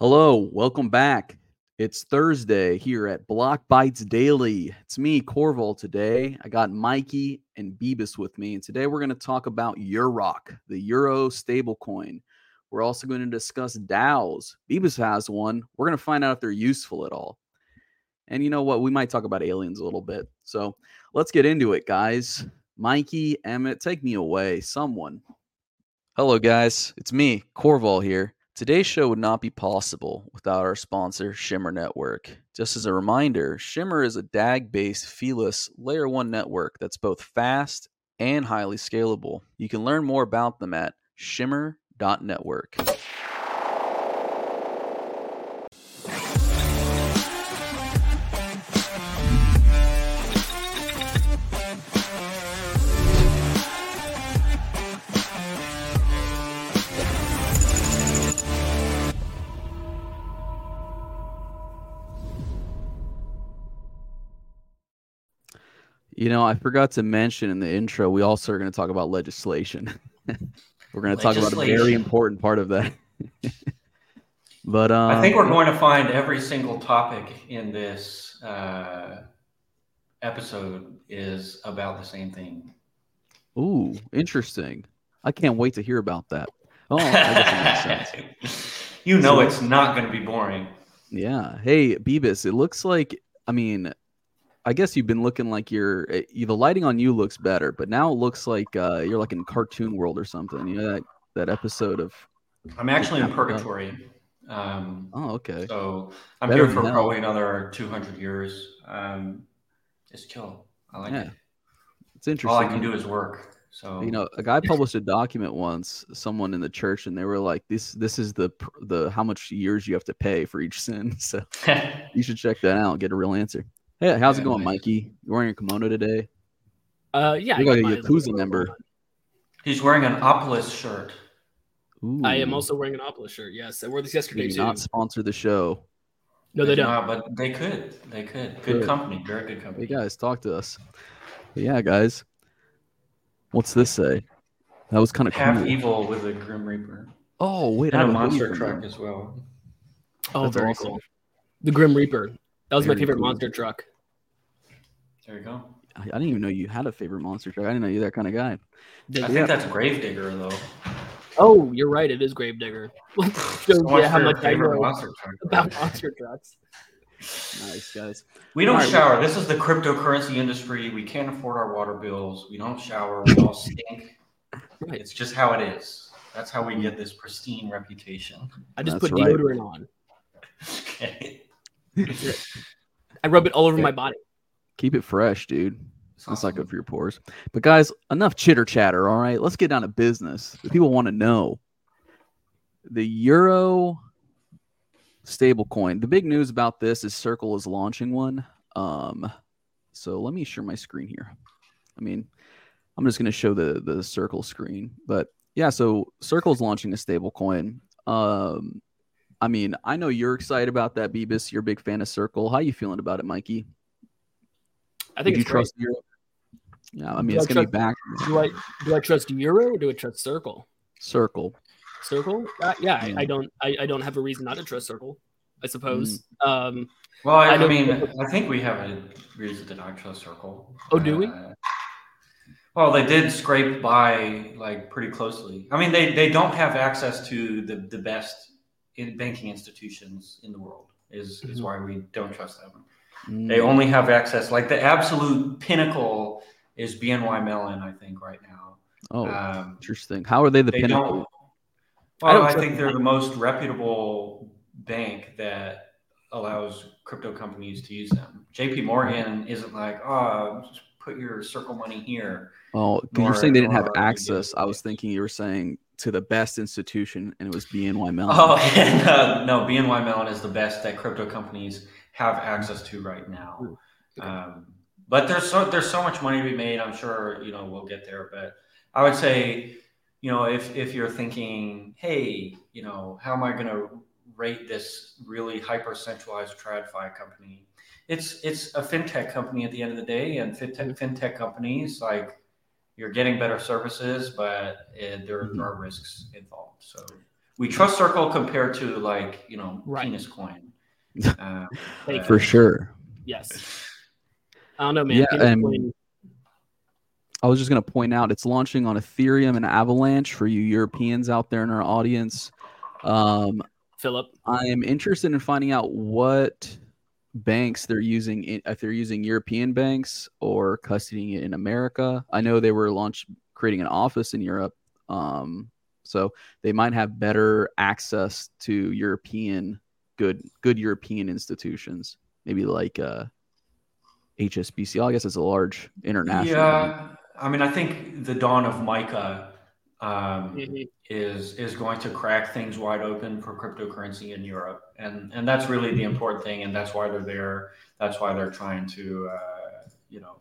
Hello, welcome back. It's Thursday here at Blockbytes Daily. It's me, Corval, today. I got Mikey and Bebis with me, and today we're going to talk about EUROC, the Euro stablecoin. We're also going to discuss DAOs. Bebis has one. We're going to find out if they're useful at all. And you know what? We might talk about aliens a little bit. So let's get into it, guys. Mikey, Emmett, take me away. Someone. Hello, guys. It's me, Corval here. Today's show would not be possible without our sponsor, Shimmer Network. Just as a reminder, Shimmer is a DAG based feeless layer 1 network that's both fast and highly scalable. You can learn more about them at shimmer.network. You know, I forgot to mention in the intro, we also are going to talk about legislation. we're going to talk about a very important part of that. but um, I think we're going to find every single topic in this uh, episode is about the same thing. Ooh, interesting. I can't wait to hear about that. Oh, I guess it makes sense. you know So- it's not going to be boring. Yeah. Hey, Bebis, it looks like, I mean, I guess you've been looking like you're, eh, you- the lighting on you looks better, but now it looks like uh, you're like in cartoon world or something. You know, that, that episode of, I'm actually in purgatory. Um, oh, okay. so I'm Better here for probably another 200 years. Um, it's chill. I like Yeah. it. It's interesting. All I can do is work. So you know a guy published a document once someone in the church and they were like this this is the the how much years you have to pay for each sin so you should check that out get a real answer hey how's it going nice. mikey you wearing a kimono today Uh, yeah, I You're got like a my- Yakuza member. he's wearing an Opolis shirt. Ooh, I am also wearing an Opolis shirt. Yes, I wore this they yesterday do too. not sponsor the show No, they It's don't. not, but they could. They could. Good Could. company. Very good company. hey guys talk to us but yeah guys what's this say that was kind of Half cool evil with a Grim Reaper. oh wait I And a have hoodie monster truck as well. Oh, That's very awesome. cool. The Grim Reaper. That was my favorite cool. monster truck. There you go. I, I didn't even know you had a favorite monster truck I didn't know you're that kind of guy I The- think that's Gravedigger though. oh, you're right. It is Gravedigger. Shows So you much how much I know monster truck. about monster trucks. nice guys We don't Alright. shower. This is the cryptocurrency industry. We can't afford our water bills. We don't shower. We all stink. Right. It's just how it is. That's how we get this pristine reputation. I just That's put right. deodorant on. Okay. I rub it all over Yeah. my body. keep it fresh dude That's not Awesome. good for your pores. But guys, enough chitter chatter. All right, let's get down to business. The people want to know the euro stablecoin. The big news about this is Circle is launching one. Um, so let me share my screen here. I mean, I'm just going to show the the Circle screen, but yeah. So Circle is launching a stablecoin. Um, I mean, I know you're excited about that, Bebis. You're a big fan of Circle. How are you feeling about it, Mikey? I think Would you great. trust Euro? Yeah, I mean, Do it's I going to be trust- back. Do I do I trust Euro or do I trust Circle? Circle. Circle? Uh, yeah, Yeah. I, I don't. I, I don't have a reason not to trust Circle. I suppose. Mm. Um, Well, I, I I, mean, I think we have a reason to not trust Circle. Oh, do we? Uh, well, they did scrape by like pretty closely. I mean, they, they don't have access to the, the best in banking institutions in the world. Is is Mhm. why we don't trust them. Mm. They only have access like the absolute pinnacle is BNY Mellon, I think, right now. oh, Um, interesting. How are they the they pinnacle? I Well, I, trust think they're the most reputable bank that allows crypto companies to use them. JP Morgan isn't like, oh, just put your circle money here. Oh, you're saying they didn't have nor are you access. I was thinking you were saying to the best institution, and it was BNY Mellon. Oh, and, uh, no, BNY Mellon is the best that crypto companies have access to right now. Ooh, okay. Um, but there's so there's so much money to be made. I'm sure you know we'll get there. But I would say, you know, if if you're thinking, hey, you know, how am I going to rate this really hyper centralized TradFi company? It's it's a fintech company at the end of the day, and fintech fintech companies like you're getting better services, but uh, there Mhm. are risks involved. So we trust Circle compared to like you know Right. penis coin. Uh, but- For sure. Yes. I don't know, man. Yeah, Peanut and- coin- I was just going to point out it's launching on Ethereum and Avalanche for you Europeans out there in our audience. Um, Philip. I am interested in finding out what banks they're using, in, if they're using European banks or custodying it in America. I know they were launch creating an office in Europe, um, so they might have better access to European good good European institutions, maybe like uh, HSBC. I guess it's a large international. bank. Yeah, I mean, I think the dawn of MiCA um, Mhm. Is is going to crack things wide open for cryptocurrency in Europe, and and that's really the important thing, and that's why they're there. That's why they're trying to, uh, you know,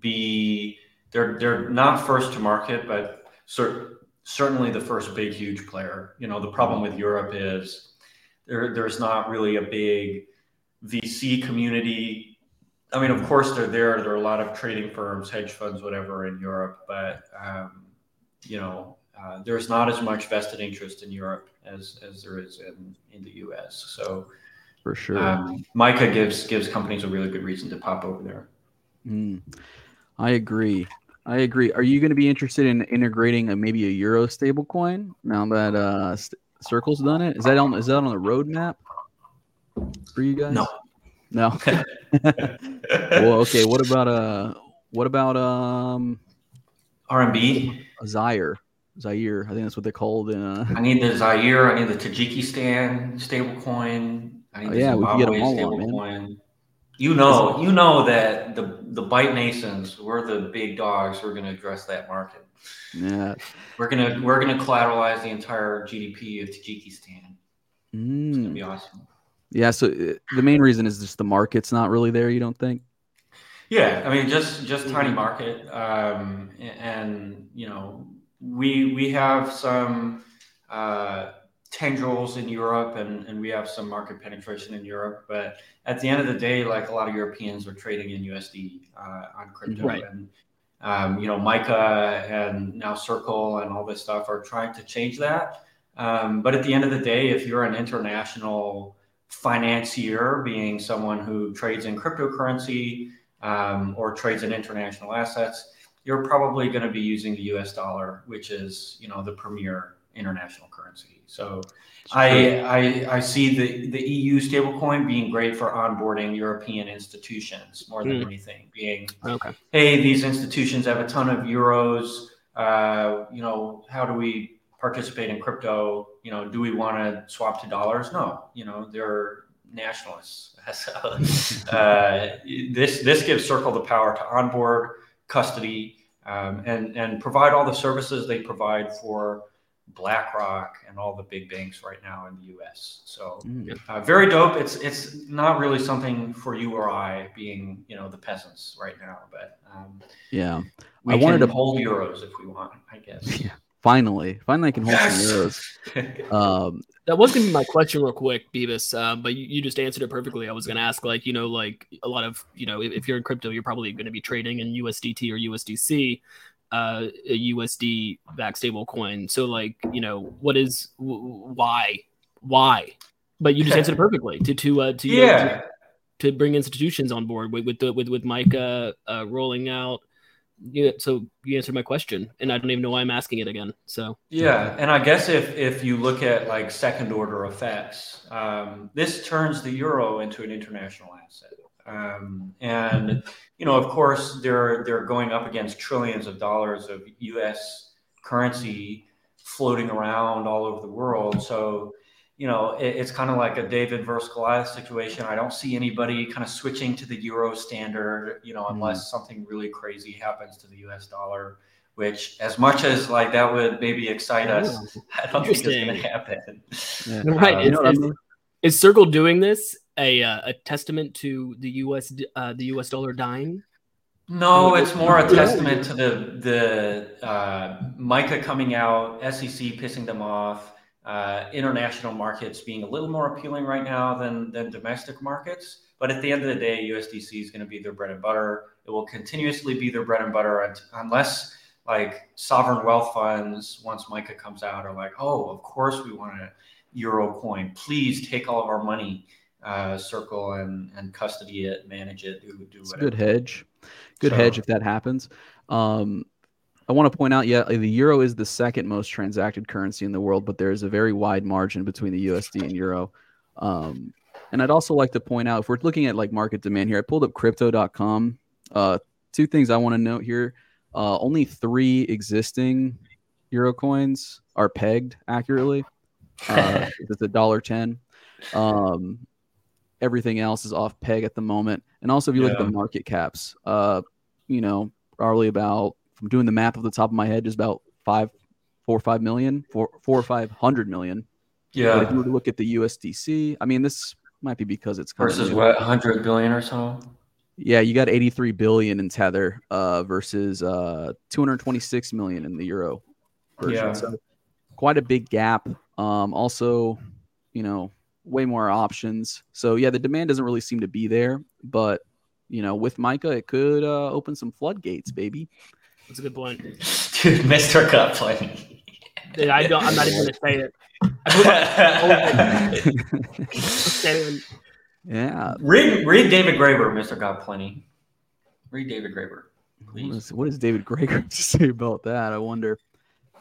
be they're they're not first to market, but cer- certainly the first big huge player. You know, the problem with Europe is there there's not really a big VC community I mean, of course, they're there. There are a lot of trading firms, hedge funds, whatever, in Europe, but um, you know, uh, there's not as much vested interest in Europe as as there is in in the U.S. So, for sure. um, MiCA gives gives companies a really good reason to pop over there. Mm, I agree. I agree. Are you going to be interested in integrating a, maybe a euro stable coin now that uh, St- Circle's done it? Is that on is that on the roadmap for you guys? No. No. well, okay. What about uh what about um RMB. Zaire? Zaire. I think that's what they called in uh I need the Zaire. I need the Tajikistan stablecoin. I need Oh, the yeah, we can get 'em Zimbabwe all stablecoin. You know, you know that the the Byte Nations, we're the big dogs. We're going to address that market. yeah. We're gonna we're gonna collateralize the entire GDP of Tajikistan. It's gonna Mm. be awesome. Yeah, so uh, the main reason is just the market's not really there, you don't think? Yeah, I mean, just just tiny market, um, and you know, we we have some uh, tendrils in Europe, and and we have some market penetration in Europe. But at the end of the day, like a lot of Europeans are trading in USD uh, on crypto, Right. and um, you know, MiCA and now Circle and all this stuff are trying to change that. Um, but at the end of the day, if you're an international financier, being someone who trades in cryptocurrency um, or trades in international assets, you're probably going to be using the U.S. dollar, which is you know the premier international currency. So I, I I see the the EU stablecoin being great for onboarding European institutions more than Hmm. anything. Being Okay. hey, these institutions have a ton of euros. Uh, you know, how do we participate in crypto? You know, do we want to swap to dollars? No. You know, they're nationalists. So, uh, this this gives Circle the power to onboard, custody, um, and and provide all the services they provide for BlackRock and all the big banks right now in the U.S. So Mm. uh, very dope. It's it's not really something for you or I, being you know the peasants right now, but um, Yeah. we I wanted can to- hold euros if we want, I guess. Yeah. Finally. Finally I can hold Yes! some euros. Um That was gonna be my question, real quick, Beavis. Uh, but you, you just answered it perfectly. I was gonna ask, like, you know, like a lot of, you know, if, if you're in crypto, you're probably going to be trading in USDT or USDC, uh, a USD backed stable coin. So, like, you know, what is w- why, why? But you just answered it perfectly. To to uh, to you know, yeah, to bring institutions on board with with the, with with MiCA uh, rolling out. Yeah, so you answered my question, and I don't even know why I'm asking it again. So yeah, and I guess if if you look at like second order effects, um, this turns the euro into an international asset, um, and you know, of course, they're they're going up against trillions of dollars of U.S. currency floating around all over the world. So, you know, it, it's kind of like a David versus Goliath situation. I don't see anybody kind of switching to the euro standard, you know, unless something really crazy happens to the U.S. dollar. Which, as much as like that would maybe excite us, I don't think it's going to happen. yeah. right, Uh, is, you know what I is- mean? is Circle doing this a uh, a testament to the U.S. uh, the U.S. dollar dying? No, it's more a testament to the the uh, MiCA coming out, SEC pissing them off, uh, international markets being a little more appealing right now than than domestic markets. But at the end of the day, USDC is going to be their bread and butter. It will continuously be their bread and butter unless like sovereign wealth funds, once MiCA comes out, are like, oh, of course we want a euro coin. Please take all of our money, uh, circle and and custody it, manage it, do do It's a whatever. good hedge. Good So- hedge if that happens. Um, I want to point out, yeah, the euro is the second most transacted currency in the world, but there is a very wide margin between the USD and euro. Um, and I'd also like to point out, if we're looking at like market demand here, I pulled up crypto.com. Uh, two things I want to note here. Uh, only three existing euro coins are pegged accurately. Uh, it's a dollar ten. Um, everything else is off peg at the moment. And also, if you look at the market caps, uh, you know, probably about from doing the math off the top of my head, just about five, four or five million, four, four or five hundred million. But if you were to look at the USDC, I mean, this might be because it's Versus new. what, 100 billion or so? Yeah, you got 83 billion in Tether uh, versus uh, 226 million in the euro version. Yeah. So quite a big gap. Um, also, you know, way more options. So yeah, the demand doesn't really seem to be there, but you know, with MiCA, it could uh, open some floodgates, baby. That's a good point. Dude, Mr. Cup playing. Yeah, I don't. I'm not even gonna say it. I put my- saying- yeah. read, read David Graeber, Mr. Got Plenty. Read David Graeber, What please. is, what does David Graeber have to say about that? I wonder.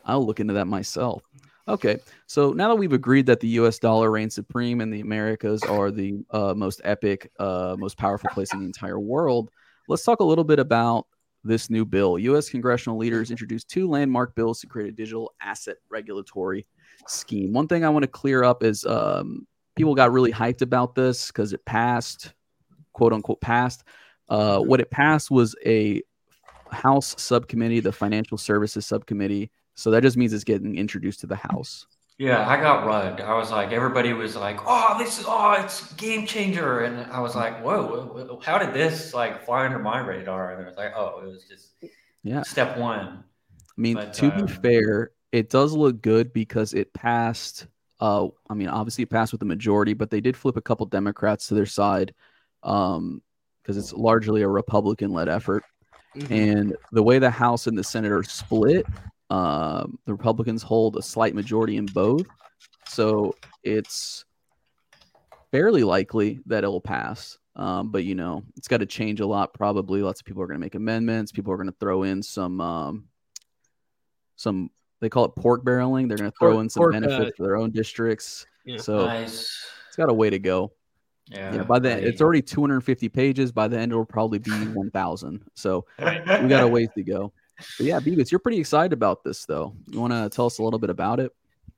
I'll look into that myself. Okay, so now that we've agreed that the U.S. dollar reigns supreme and the Americas are the uh, most epic, uh, most powerful place in the entire world, let's talk a little bit about this new bill. U.S. congressional leaders introduced two landmark bills to create a digital asset regulatory scheme. One thing I want to clear up is um, people got really hyped about this because it passed, quote unquote, passed. Uh, what it passed was a House subcommittee, the Financial Services Subcommittee. So that just means it's getting introduced to the House. Yeah, I got rugged. I was like, everybody was like, "Oh, this is oh, it's game changer," and I was like, "Whoa, wh- wh- how did this like fly under my radar?" And it was like, "Oh, it was just Yeah. step one." I mean, But, to um, be fair, it does look good because it passed. Uh, I mean, obviously it passed with the majority, but they did flip a couple Democrats to their side um, because it's largely a Republican-led effort. Mhm. And the way the House and the Senate are split, um, the Republicans hold a slight majority in both. So it's fairly likely that it'll pass. Um, but you know, it's got to change a lot. Probably lots of people are going to make amendments. People are going to throw in some, um, some they call it pork barreling. They're going to throw Pork- in some pork, uh, benefits for their own districts. Yeah. So nice. it's got a way to go. Yeah. Yeah, by the I- it's already 250 pages. By the end, it'll probably be 1,000. So we we got a ways to go. But yeah, Beavis, you're pretty excited about this, though. You want to tell us a little bit about it?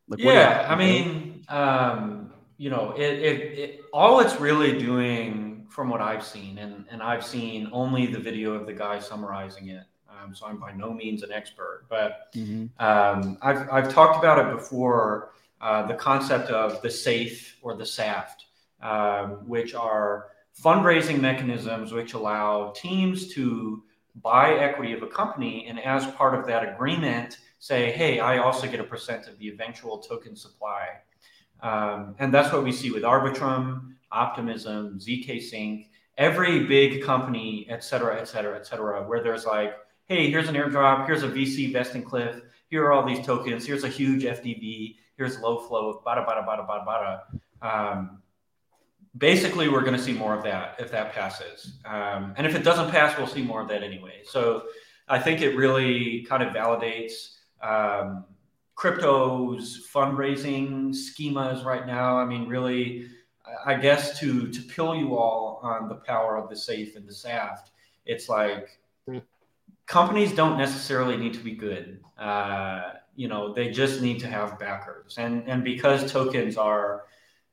Like, yeah, I mean, um, you know, it, it, it all it's really doing, from what I've seen, and and I've seen only the video of the guy summarizing it. Um, so I'm by no means an expert, but Mhm. um, I've I've talked about it before. Uh, the concept of the SAFE or the SAFT, um, which are fundraising mechanisms which allow teams to buy equity of a company, and as part of that agreement, say, hey, I also get a percent of the eventual token supply. Um, and that's what we see with Arbitrum, Optimism, zkSync, every big company, et cetera, et cetera, et cetera, where there's like, hey, here's an airdrop, here's a VC vesting cliff, here are all these tokens, here's a huge FDV here's low flow, bada, bada, bada, bada, bada. Um, basically, we're going to see more of that if that passes. Um, and if it doesn't pass, we'll see more of that anyway. So I think it really kind of validates um, crypto's fundraising schemas right now. I mean, really, I guess to to pill you all on the power of the safe and the SAFT, it's like Hmm. companies don't necessarily need to be good. Uh, you know, they just need to have backers, and and because tokens are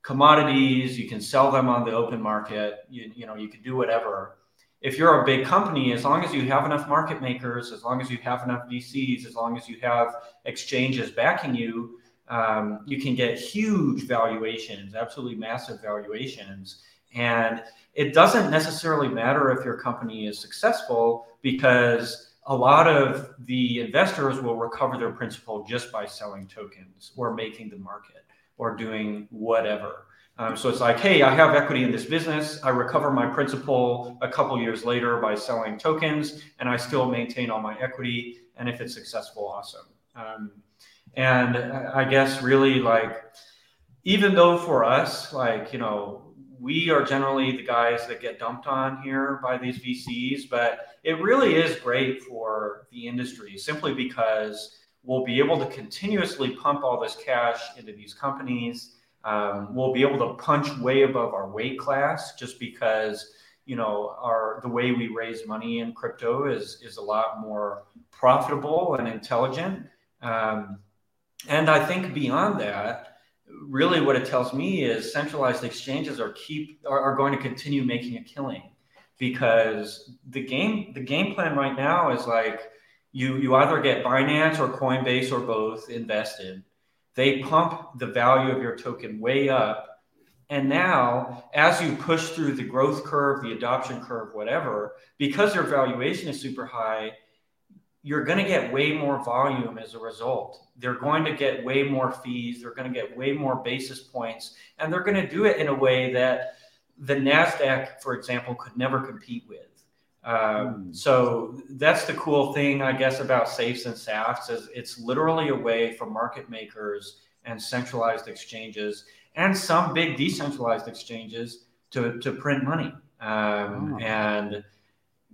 commodities, you can sell them on the open market. You you know, you can do whatever if you're a big company, as long as you have enough market makers, as long as you have enough VCs, as long as you have exchanges backing you, um, you can get huge valuations, absolutely massive valuations. And it doesn't necessarily matter if your company is successful because a lot of the investors will recover their principal just by selling tokens or making the market or doing whatever. Um, so it's like, hey, I have equity in this business. I recover my principal a couple years later by selling tokens, and I still maintain all my equity. and if it's successful, awesome. Um, and I guess really like, even though for us, like, you know, we are generally the guys that get dumped on here by these VCs, but it really is great for the industry simply because we'll be able to continuously pump all this cash into these companies. Um, we'll be able to punch way above our weight class just because you know our the way we raise money in crypto is is a lot more profitable and intelligent. Um, and I think beyond that, really what it tells me is centralized exchanges are keep are, are going to continue making a killing because the game the game plan right now is like you you either get Binance or Coinbase or both invested. They pump the value of your token way up. And now, as you push through the growth curve, the adoption curve, whatever, because your valuation is super high, you're going to get way more volume as a result. They're going to get way more fees. They're going to get way more basis points. And they're going to do it in a way that the NASDAQ, for example, could never compete with. Um, mm. So that's the cool thing, I guess, about safes and SAFs is it's literally a way for market makers and centralized exchanges and some big decentralized exchanges to, to print money. Um, oh. And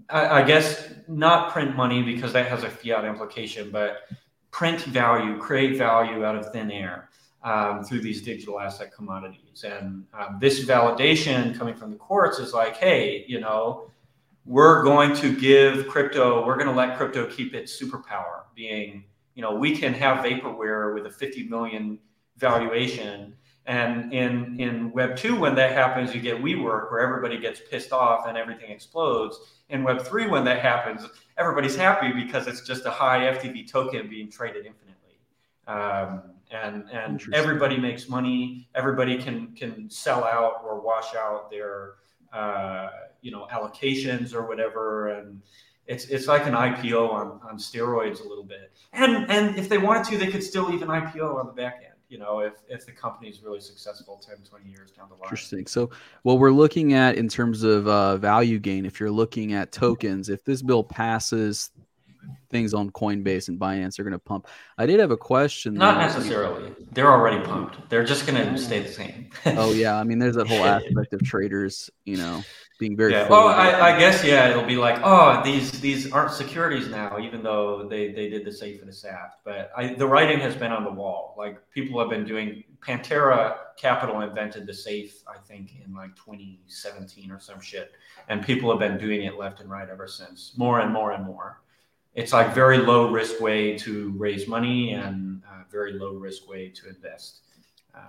I, I, guess not print money because that has a fiat implication, but print value, create value out of thin air um, through these digital asset commodities. And um, this validation coming from the courts is like, hey, you know, we're going to give crypto, we're going to let crypto keep its superpower, being, you know, we can have vaporware with a 50 million valuation. And in, in Web 2, when that happens, you get WeWork, where everybody gets pissed off and everything explodes. In Web 3, when that happens, everybody's happy because it's just a high FDV token being traded infinitely. Um, and and everybody makes money. Everybody can can sell out or wash out their uh, you know allocations or whatever and it's it's like an IPO on, on steroids a little bit. And and if they wanted to, they could still even IPO on the back end, you know, if if the company is really successful 10, 20 years down the line. Interesting. So what we're looking at in terms of uh, value gain, if you're looking at tokens, if this bill passes things on Coinbase and Binance are going to pump. I did have a question. Not though. necessarily. They're already pumped. They're just going to stay the same. oh yeah, I mean, there's that whole aspect of traders, you know, being very. Yeah. Well, I, I, guess yeah, it'll be like, oh, these these aren't securities now, even though they they did the safe and the SAF. But I, the writing has been on the wall. Like people have been doing. Pantera Capital invented the safe, I think, in like 2017 or some shit, and people have been doing it left and right ever since, more and more and more it's like very low risk way to raise money and uh, very low risk way to invest. Um,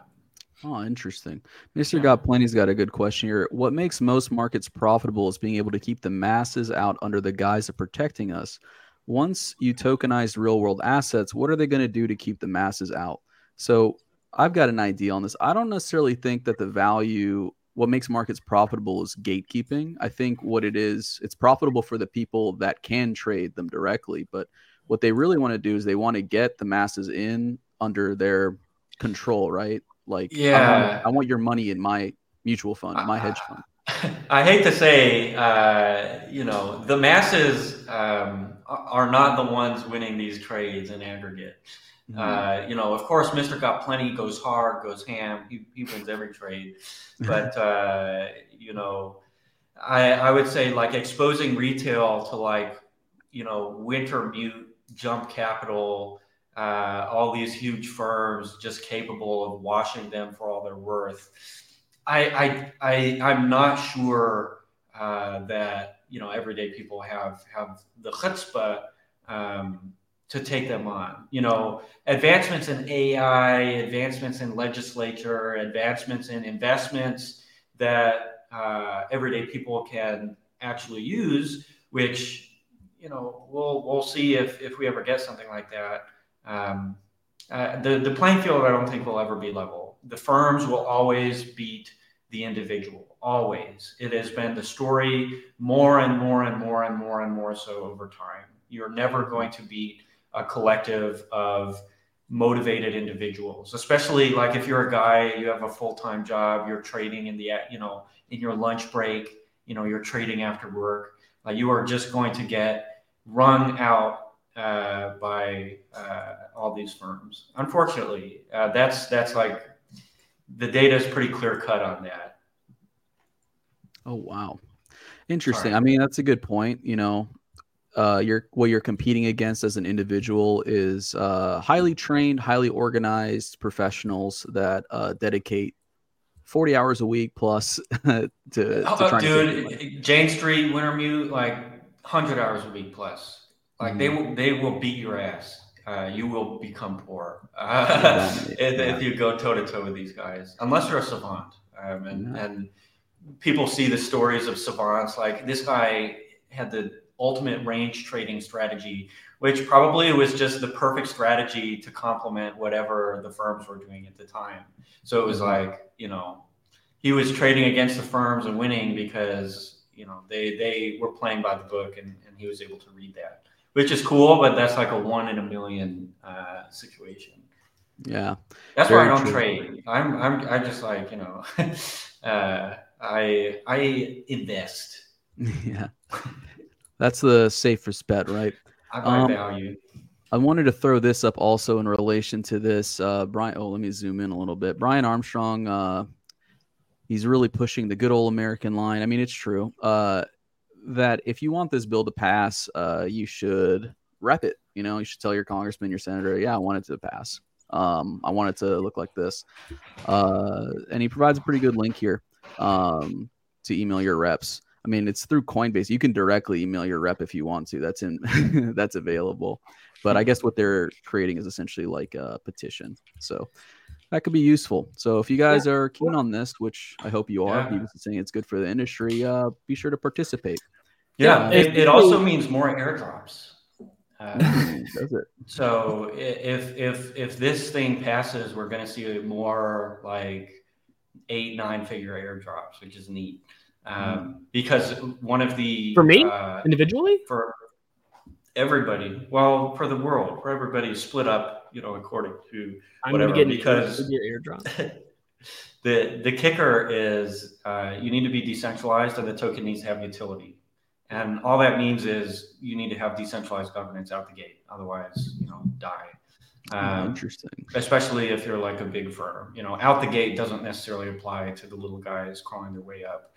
oh, interesting. Mister yeah. Got Plenty's got a good question here. What makes most markets profitable is being able to keep the masses out under the guise of protecting us. Once you tokenize real world assets, what are they going to do to keep the masses out? So I've got an idea on this. I don't necessarily think that the value what makes markets profitable is gatekeeping. I think what it is, it's profitable for the people that can trade them directly, but what they really want to do is they want to get the masses in under their control, right? Like, yeah, I want, I want your money in my mutual fund, my hedge fund. I hate to say, uh, you know, the masses um, are not the ones winning these trades in aggregate. Mm-hmm. Uh, you know, of course, Mr. Got Plenty goes hard, goes ham. He, he wins every trade. But, uh, you know, I, I would say like exposing retail to like, you know, Wintermute, Jump Capital, uh, all these huge firms just capable of washing them for all they're worth. I, I, I, I'm not sure uh, that, you know, everyday people have, have the chutzpah um, to take them on. You know, advancements in AI, advancements in legislature, advancements in investments that uh, everyday people can actually use, which you know we'll we'll see if if we ever get something like that. Um, uh, the the playing field I don't think will ever be level. The firms will always beat the individual. Always, it has been the story more and more and more and more and more so over time. You're never going to beat a collective of motivated individuals especially like if you're a guy you have a full-time job you're trading in the you know in your lunch break you know you're trading after work like you are just going to get wrung out uh, by uh, all these firms. Unfortunately, uh, that's that's like the data is pretty clear cut on that. Oh wow, interesting. Sorry. I mean, that's a good point. You know, uh, you're what you're competing against as an individual is uh, highly trained, highly organized professionals that uh, dedicate 40 hours a week plus to, to oh, dude, Jane Street, Wintermute, like 100 hours a week plus. Like mm-hmm. they will, they will beat your ass. Uh, you will become poor uh, if, yeah. if, you go toe to toe with these guys, unless you're a savant. Um, and, yeah. and people see the stories of savants. Like this guy had the ultimate range trading strategy, which probably was just the perfect strategy to complement whatever the firms were doing at the time. So it was like, you know, he was trading against the firms and winning because, you know, they, they were playing by the book and, and he was able to read that which is cool, but that's like a one in a million uh, situation. Yeah, that's why I don't true. trade. I'm I'm I just like you know, uh, I I invest. Yeah, that's the safest bet, right? I buy um, value. I wanted to throw this up also in relation to this. Uh, Brian, oh, let me zoom in a little bit. Brian Armstrong, uh, he's really pushing the good old American line. I mean, it's true. Uh, that if you want this bill to pass, uh, you should rep it. You know, you should tell your congressman, your senator, yeah, I want it to pass. Um, I want it to look like this. Uh, and he provides a pretty good link here um, to email your reps. I mean, it's through Coinbase. You can directly email your rep if you want to. That's in that's available. But I guess what they're creating is essentially like a petition. So that could be useful. So if you guys are keen on this, which I hope you are, yeah. saying it's good for the industry, uh, be sure to participate. Yeah, uh, it, it, also means more airdrops. Uh, Does it? So if if if this thing passes, we're going to see more like eight nine figure airdrops, which is neat. Um, mm. Because one of the for me uh, individually for everybody, well, for the world, for everybody split up you know, according to I'm whatever. Get because your airdrop. the the kicker is uh, you need to be decentralized, and the token needs to have utility. And all that means is you need to have decentralized governance out the gate. Otherwise, you know, die. Um, interesting. Especially if you're like a big firm. You know, out the gate doesn't necessarily apply to the little guys crawling their way up,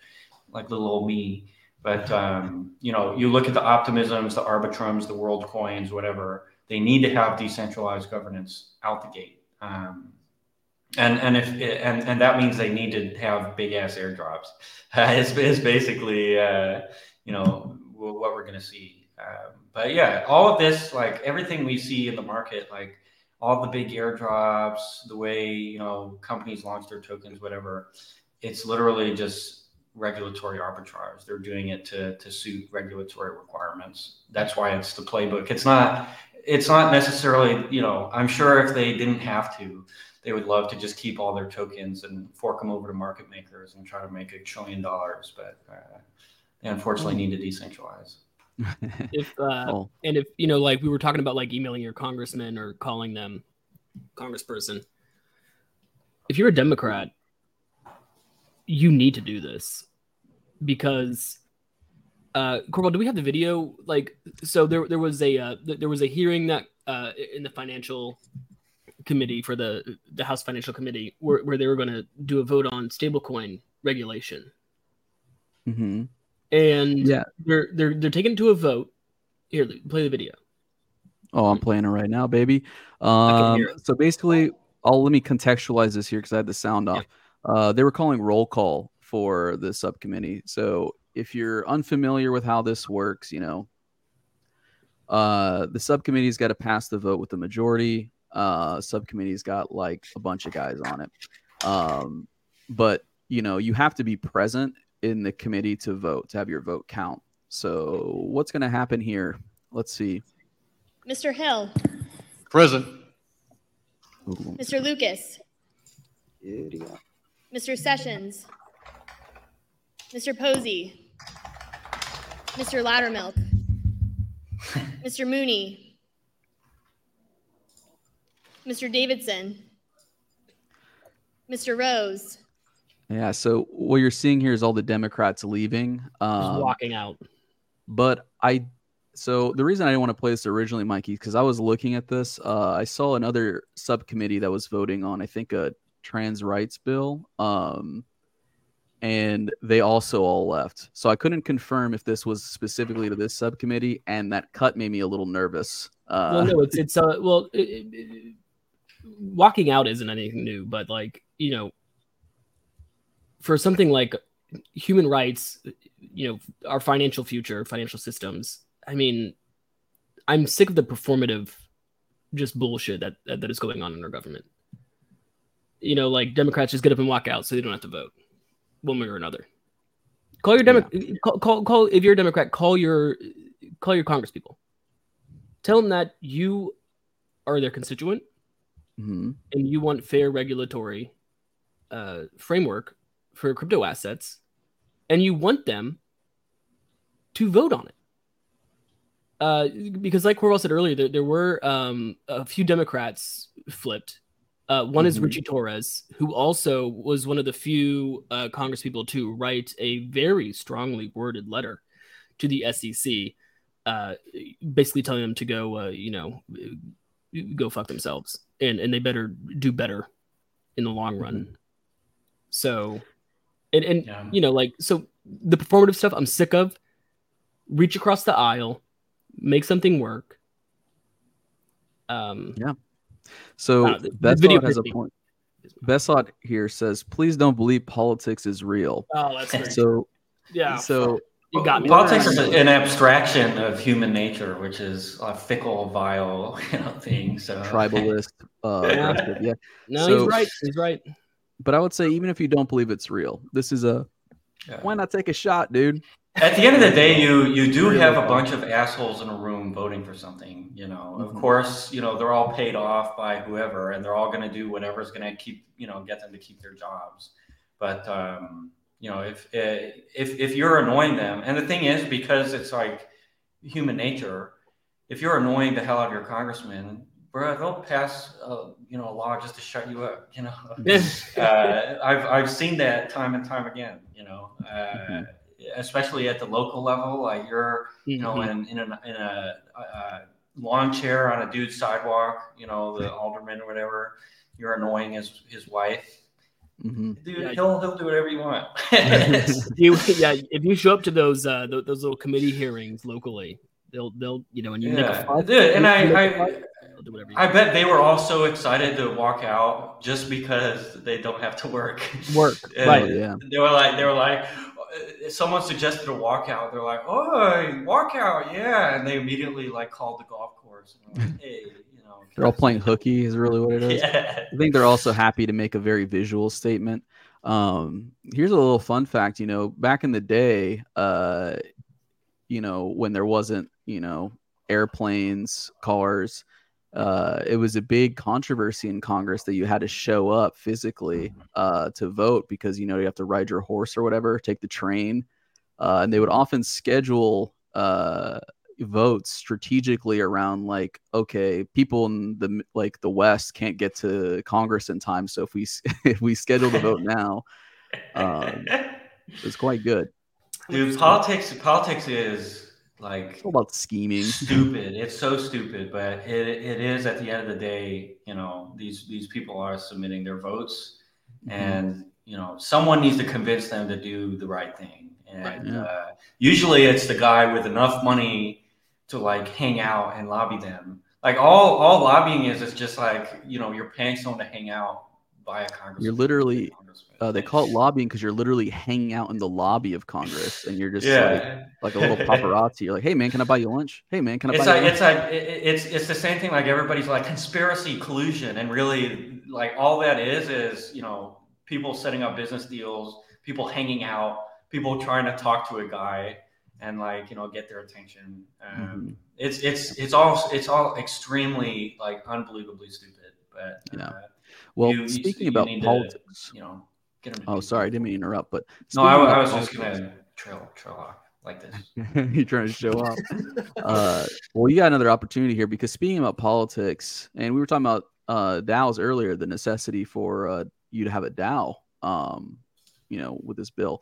like little old me. But um, you know, you look at the optimisms, the arbitrums, the world coins, whatever they need to have decentralized governance out the gate. Um, and and if and and that means they need to have big ass airdrops. It's, it's basically uh, you know what we're to see. Um, but yeah, all of this, like everything we see in the market, like all the big airdrops, the way you know companies launch their tokens, whatever, it's literally just regulatory arbitrage. They're doing it to to suit regulatory requirements. That's why it's the playbook. It's not it's not necessarily, you know, I'm sure if they didn't have to, they would love to just keep all their tokens and fork them over to market makers and try to make a trillion dollars. But uh, they unfortunately need to decentralize. if uh, oh. and if you know, like we were talking about, like emailing your congressman or calling them congressperson. If you're a Democrat, you need to do this because uh Corval, do we have the video? Like, so there there was a uh, there was a hearing that uh in the financial committee for the the House Financial Committee where, where they were going to do a vote on stablecoin regulation. Mm-hmm. And yeah, they're they're they're taking to a vote. Here, play the video. Oh, I'm playing it right now, baby. Um, so basically, I'll let me contextualize this here because I had the sound off. Yeah. Uh, they were calling roll call for the subcommittee. So if you're unfamiliar with how this works, you know, uh, the subcommittee's got to pass the vote with the majority. Uh, subcommittee's got like a bunch of guys on it. Um, but you know, you have to be present in the committee to vote to have your vote count. So what's going to happen here? Let's see. Mr. Hill. Present. Ooh. Mr. Lucas. Idiot. Mr. Sessions. Mr. Posey. Mr. Loudermilk, Mr. Mooney, Mr. Davidson, Mr. Rose. Yeah, so what you're seeing here is all the Democrats leaving, um, walking out. But I, So the reason I didn't want to play this originally, Mikey, because I was looking at this. Uh, I saw another subcommittee that was voting on, I think, a trans rights bill. Um, and they also all left. So I couldn't confirm if this was specifically to this subcommittee, and that cut made me a little nervous. Uh, well, no, it's it's uh, well, it, it, it, walking out isn't anything new, but like you know, for something like human rights, you know, our financial future, financial systems. I mean, I'm sick of the performative, just bullshit that that, that is going on in our government. You know, like Democrats just get up and walk out so they don't have to vote, one way or another. Call your Democrat. Yeah. Call, call call if you're a Democrat, call your call your Congress people. Tell them that you are their constituent, mm-hmm. and you want fair regulatory uh, framework for crypto assets, and you want them to vote on it. Uh, because, like Corval said earlier, there, there were um, a few Democrats flipped. Uh, one mm-hmm. is Richie Torres, who also was one of the few uh, Congress people to write a very strongly worded letter to the SEC, uh, basically telling them to go, uh, you know, go fuck themselves, and and they better do better in the long run. Mm-hmm. So and and yeah. you know, like so the performative stuff I'm sick of. Reach across the aisle, make something work. Um yeah. So uh, that video has a point. Besot here says, "Please don't believe politics is real." Oh, that's great. So, yeah. So you got me. Politics is an abstraction of human nature, which is a fickle, vile, you know, thing. So tribalist. Uh, yeah. yeah. No, so, he's right. He's right but I would say even if you don't believe it's real, this is a yeah. why not take a shot, dude? At the end of the day, you you do have a bunch of assholes in a room voting for something. You know, of mm-hmm. course, you know they're all paid off by whoever, and they're all going to do whatever's going to keep you know get them to keep their jobs. But um, you know, if if if you're annoying them, and the thing is, because it's like human nature, if you're annoying the hell out of your congressman, bro, they'll pass, uh, you know, a law just to shut you up. You know, uh, I've I've seen that time and time again. You know, uh, mm-hmm. Especially at the local level, like you're, you know, mm-hmm. in in a, in a, a, lawn chair on a dude's sidewalk. You know, the alderman or whatever. You're annoying his his wife. Mm-hmm. Dude, yeah, he'll he'll do whatever you want. you, yeah, if you show up to those uh, those little committee hearings locally, they'll they'll you know, and you yeah. make a fuss, dude, and I, I do whatever. I bet they were all so excited to walk out just because they don't have to work. Work, right? Yeah. They were like, they were like, someone suggested a walkout. They're like, oh, walkout, yeah, and they immediately like called the golf course and like, hey, you know. They're all playing hooky, is really what it is. Yeah. I think they're also happy to make a very visual statement. Um, here's a little fun fact. You know, back in the day, uh, you know, when there wasn't, you know, airplanes, cars uh, it was a big controversy in Congress that you had to show up physically mm-hmm. uh, to vote because you know you have to ride your horse or whatever, take the train, uh, and they would often schedule uh, votes strategically around like okay, people in the like the West can't get to Congress in time, so if we if we schedule the vote now, um, it's quite good. Dude, politics politics is like it's all about scheming. Stupid. It's so stupid, but it, it is at the end of the day, you know, these these people are submitting their votes mm-hmm. and you know, someone needs to convince them to do the right thing. And right, uh, usually it's the guy with enough money to like hang out and lobby them. Like all all lobbying is is just like, you know, you're paying someone to hang out by a congressman. You're literally uh, they call it lobbying because you're literally hanging out in the lobby of Congress, and you're just yeah. like, like a little paparazzi. You're like, "Hey man, can I buy you lunch? Hey man, can I?" It's buy like you it's like it's it's the same thing. Like everybody's like conspiracy collusion, and really, like all that is is you know people setting up business deals, people hanging out, people trying to talk to a guy and like you know get their attention. Um, mm-hmm. It's it's it's all it's all extremely like unbelievably stupid. But yeah. Uh, well, you, speaking you, about politics, to, you know Oh, sorry, I didn't mean to interrupt. But no, I, I was just gonna trail trail off like this. You're trying to show off. uh, well, you got another opportunity here because speaking about politics, and we were talking about uh, DAOs earlier, the necessity for uh, you to have a DAO, um, you know, with this bill.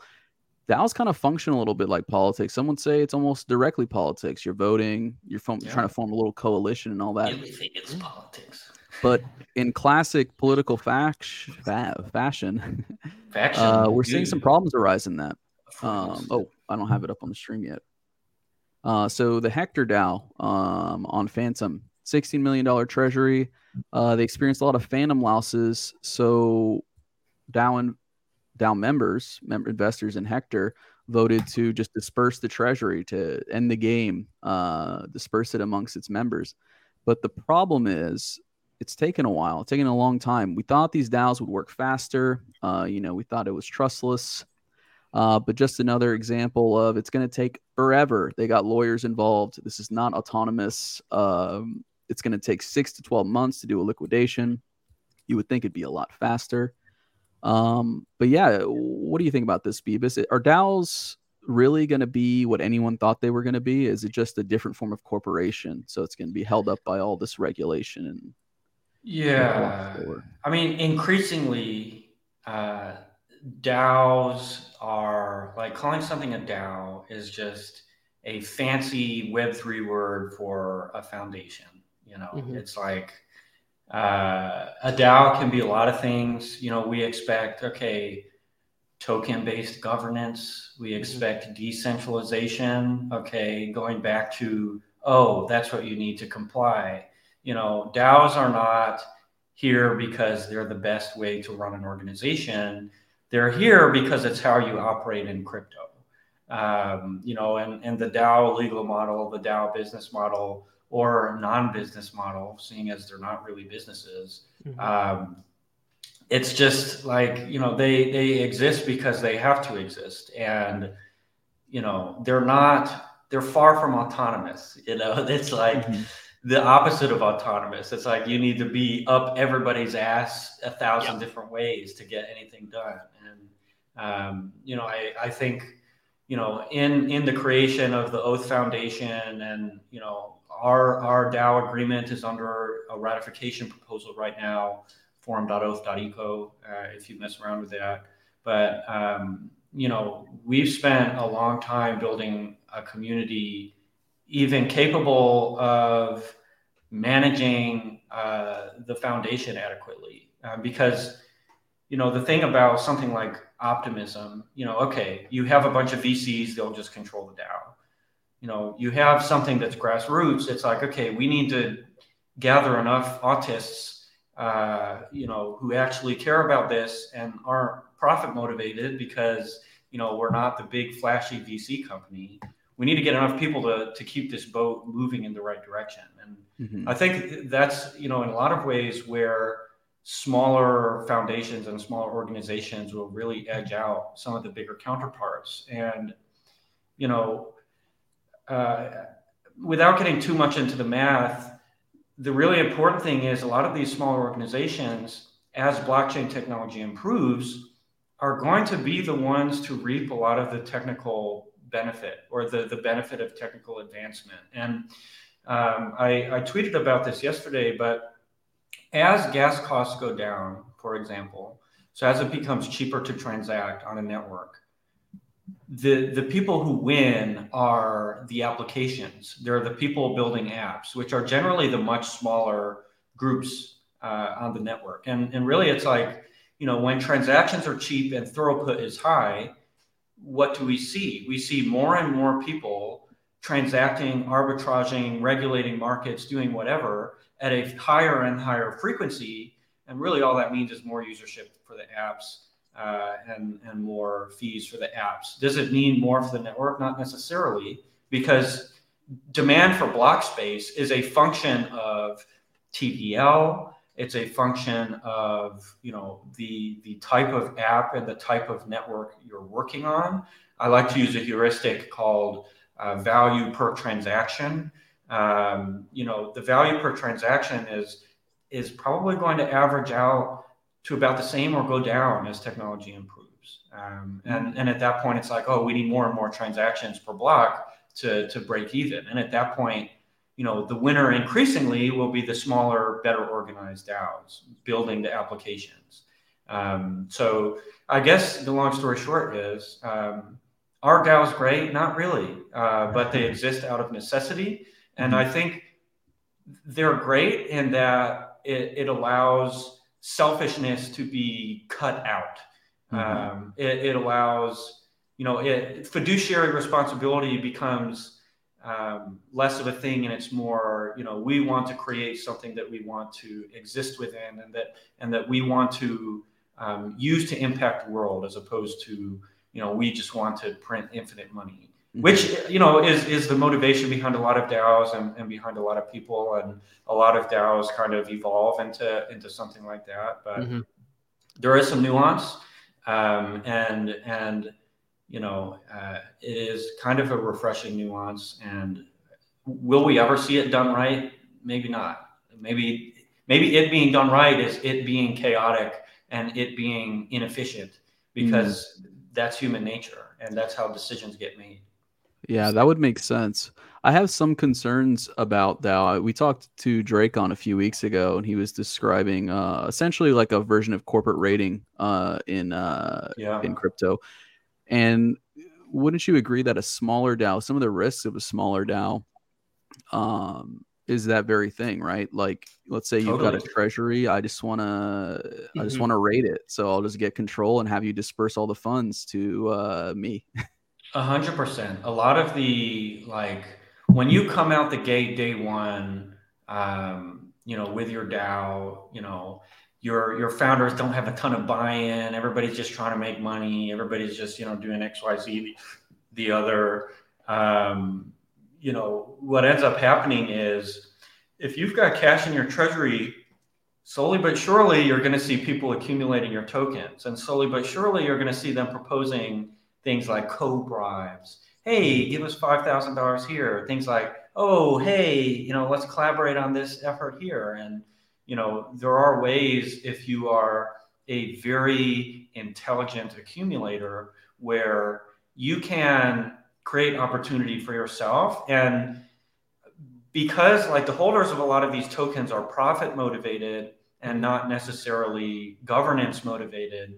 DAOs kind of function a little bit like politics. Some would say it's almost directly politics. You're voting, you're from, Yeah. trying to form a little coalition and all that. Everything is politics. But in classic political fact, fa- fashion, Faction. uh, we're seeing some problems arise in that. Um, oh, I don't have it up on the stream yet. Uh, so the Hector DAO um, on Fantom, $16 million treasury. Uh, they experienced a lot of phantom losses. So DAO and DAO members, member investors in Hector voted to just disperse the treasury to end the game, uh, disperse it amongst its members. But the problem is, it's taken a while. It's taken a long time. We thought these DAOs would work faster. Uh, you know, we thought it was trustless. Uh, but just another example of it's going to take forever. They got lawyers involved. This is not autonomous. Um, it's going to take six to 12 months to do a liquidation. You would think it'd be a lot faster. Um, but yeah, what do you think about this, Bebis? Are DAOs really going to be what anyone thought they were going to be? Is it just a different form of corporation? So it's going to be held up by all this regulation and Yeah. I mean, increasingly, uh, DAOs are like calling something a DAO is just a fancy Web3 word for a foundation. You know, Mhm. it's like uh, a DAO can be a lot of things. You know, we expect, okay, token based governance, we expect decentralization. Okay, going back to, oh, that's what you need to comply. You know, DAOs are not here because they're the best way to run an organization. They're here because it's how you operate in crypto. Um, you know, and, and the DAO legal model, the DAO business model, or non-business model, seeing as they're not really businesses. Mhm. Um, it's just like you know they they exist because they have to exist, and you know they're not they're far from autonomous. You know, it's like Mhm. The opposite of autonomous. It's like you need to be up everybody's ass a thousand different ways to get anything done. And um, you know, I, I think, you know, in in the creation of the Oath Foundation and you know, our our DAO agreement is under a ratification proposal right now, forum.oath.eco, uh, if you mess around with that. But um, you know, we've spent a long time building a community even capable of managing uh, the foundation adequately. Uh, because, you know, the thing about something like optimism, you know, okay, you have a bunch of VCs, they'll just control the DAO. You know, you have something that's grassroots, it's like, okay, we need to gather enough autists, uh, you know, who actually care about this and aren't profit motivated because, you know, we're not the big flashy VC company we need to get enough people to, to keep this boat moving in the right direction. And Mhm. I think that's, you know, in a lot of ways where smaller foundations and smaller organizations will really edge out some of the bigger counterparts. And, you know, uh, without getting too much into the math, the really important thing is a lot of these smaller organizations, as blockchain technology improves, are going to be the ones to reap a lot of the technical benefit or the, the benefit of technical advancement. And um, I, I tweeted about this yesterday, but as gas costs go down, for example, so as it becomes cheaper to transact on a network, the, the people who win are the applications. They're the people building apps, which are generally the much smaller groups uh, on the network. And, and really, it's like, you know, when transactions are cheap and throughput is high, what do we see? We see more and more people transacting, arbitraging, regulating markets, doing whatever at a higher and higher frequency. And really, all that means is more usership for the apps uh, and, and more fees for the apps. Does it mean more for the network? Not necessarily, because demand for block space is a function of TVL. It's a function of you know the the type of app and the type of network you're working on. I like to use a heuristic called uh, value per transaction. Um, you know, the value per transaction is is probably going to average out to about the same or go down as technology improves. Um, and and at that point, it's like, oh, we need more and more transactions per block to to break even. And at that point, you know, the winner increasingly will be the smaller, better organized DAOs building the applications. Um, so I guess the long story short is, um, Are DAOs great? Not really, uh, but they exist out of necessity, and I think they're great in that it, it allows selfishness to be cut out. Mhm. Um, it, it allows, you know, it, fiduciary responsibility becomes um, less of a thing, and it's more, you know, we want to create something that we want to exist within, and that and that we want to um, use to impact the world, as opposed to, you know, we just want to print infinite money which you know is is the motivation behind a lot of DAOs and, and behind a lot of people and a lot of DAOs kind of evolve into into something like that. But Mhm. there is some nuance, um, and and you know uh, it is kind of a refreshing nuance. And will we ever see it done right? Maybe not. Maybe maybe it being done right is it being chaotic and it being inefficient because that's human nature and that's how decisions get made. Yeah, that would make sense. I have some concerns about DAO. We talked to Drake on a few weeks ago, and he was describing uh, essentially like a version of corporate rating uh, in uh, Yeah. in crypto. And wouldn't you agree that a smaller DAO, some of the risks of a smaller DAO, um, is that very thing, right? Like, let's say you've got a treasury. I just want to, I just Mhm. want to rate it, so I'll just get control and have you disperse all the funds to uh, me. A hundred percent. A lot of the like when you come out the gate day one, um, you know, with your DAO, you know, your your founders don't have a ton of buy-in. Everybody's just trying to make money. Everybody's just you know doing X, Y, Z, the, the other. Um, you know, what ends up happening is if you've got cash in your treasury, slowly but surely you're going to see people accumulating your tokens, and slowly but surely you're going to see them proposing things like co-bribes. Hey, give us five thousand dollars here. Things like, oh, hey, you know, let's collaborate on this effort here. And you know, there are ways if you are a very intelligent accumulator where you can create opportunity for yourself. And because like the holders of a lot of these tokens are profit motivated and not necessarily governance motivated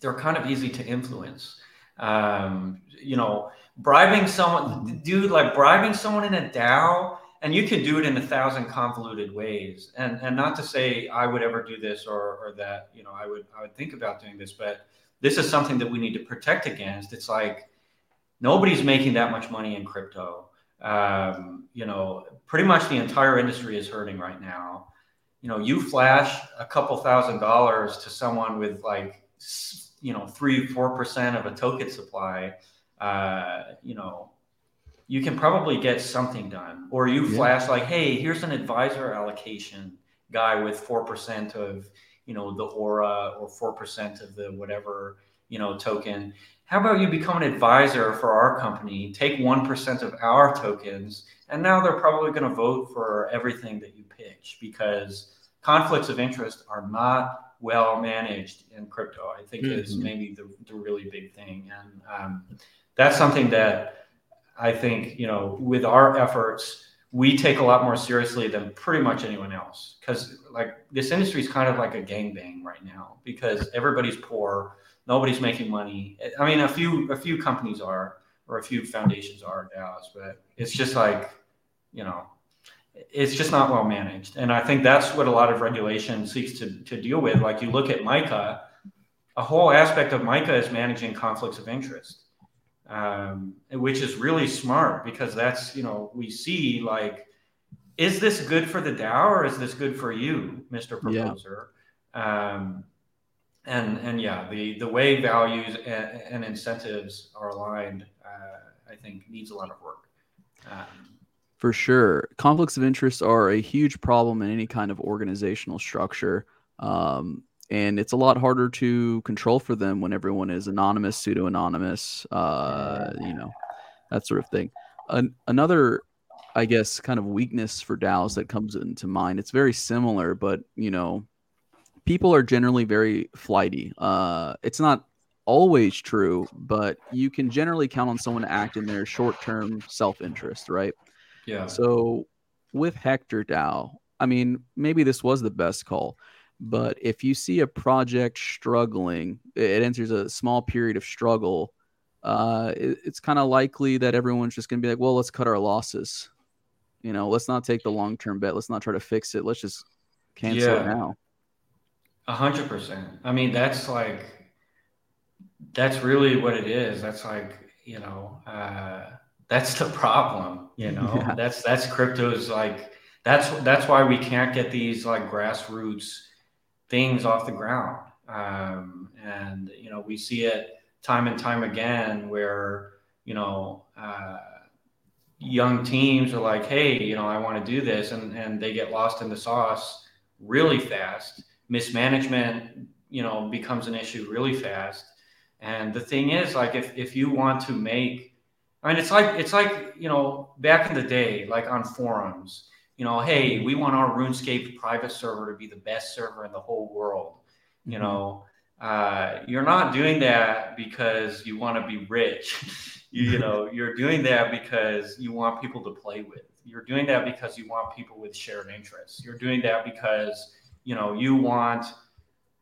they're kind of easy to influence. Um, you know bribing someone dude like bribing someone in a dao and you can do it in a thousand convoluted ways. And and not to say i would ever do this or or that you know i would i would think about doing this but this is something that we need to protect against. It's like nobody's making that much money in crypto. Um, you know pretty much the entire industry is hurting right now. You know you flash a couple thousand dollars to someone with like you know three four percent of a token supply uh, you know you can probably get something done or you Yeah. flash like hey here's an advisor allocation guy with 4% of you know the aura or 4% of the whatever you know token how about you become an advisor for our company take 1% of our tokens and now they're probably going to vote for everything that you pitch because conflicts of interest are not well managed in crypto i think is Mhm. maybe the, the really big thing and um, that's something that i think you know with our efforts we take a lot more seriously than pretty much anyone else. Because like this industry is kind of like a gangbang right now because everybody's poor nobody's making money. I mean a few a few companies are or a few foundations are DAOs, but it's just like you know it's just not well managed. And i think that's what a lot of regulation seeks to, to deal with. Like you look at MiCA a whole aspect of MiCA is managing conflicts of interest um, which is really smart because that's you know we see like is this good for the DAO or is this good for you, Mr. Yeah. Proposer? Um, and and yeah, the the way values and, and incentives are aligned, uh, I think needs a lot of work. Um, For sure. Conflicts of interest are a huge problem in any kind of organizational structure. Um, and it's a lot harder to control for them when everyone is anonymous, pseudo anonymous, uh, you know, that sort of thing. An- another, I guess, kind of weakness for DAOs that comes into mind, it's very similar, but, you know, people are generally very flighty. Uh, it's not always true, but you can generally count on someone to act in their short term self interest, right? yeah, So with Hector DAO, I mean, maybe this was the best call, but if you see a project struggling, it enters a small period of struggle. uh, it, it's kind of likely that everyone's just going to be like, well, let's cut our losses. You know, let's not take the long term bet. Let's not try to fix it. Let's just cancel Yeah. it now. A hundred percent. I mean, that's like, that's really what it is. That's like, you know, uh, that's the problem. You know, Yeah. that's that's crypto's like, that's that's why we can't get these like grassroots things off the ground. Um, and you know, we see it time and time again where you know. Uh, young teams are like, hey, you know, I want to do this, and and they get lost in the sauce really fast. Mismanagement, you know, becomes an issue really fast. And the thing is, like, if if you want to make, I mean, it's like it's like you know, back in the day, like on forums, you know, hey, we want our RuneScape private server to be the best server in the whole world. You know, uh, you're not doing that because you want to be rich. you, you know, you're doing that because you want people to play with. You're doing that because you want people with shared interests. You're doing that because you know you want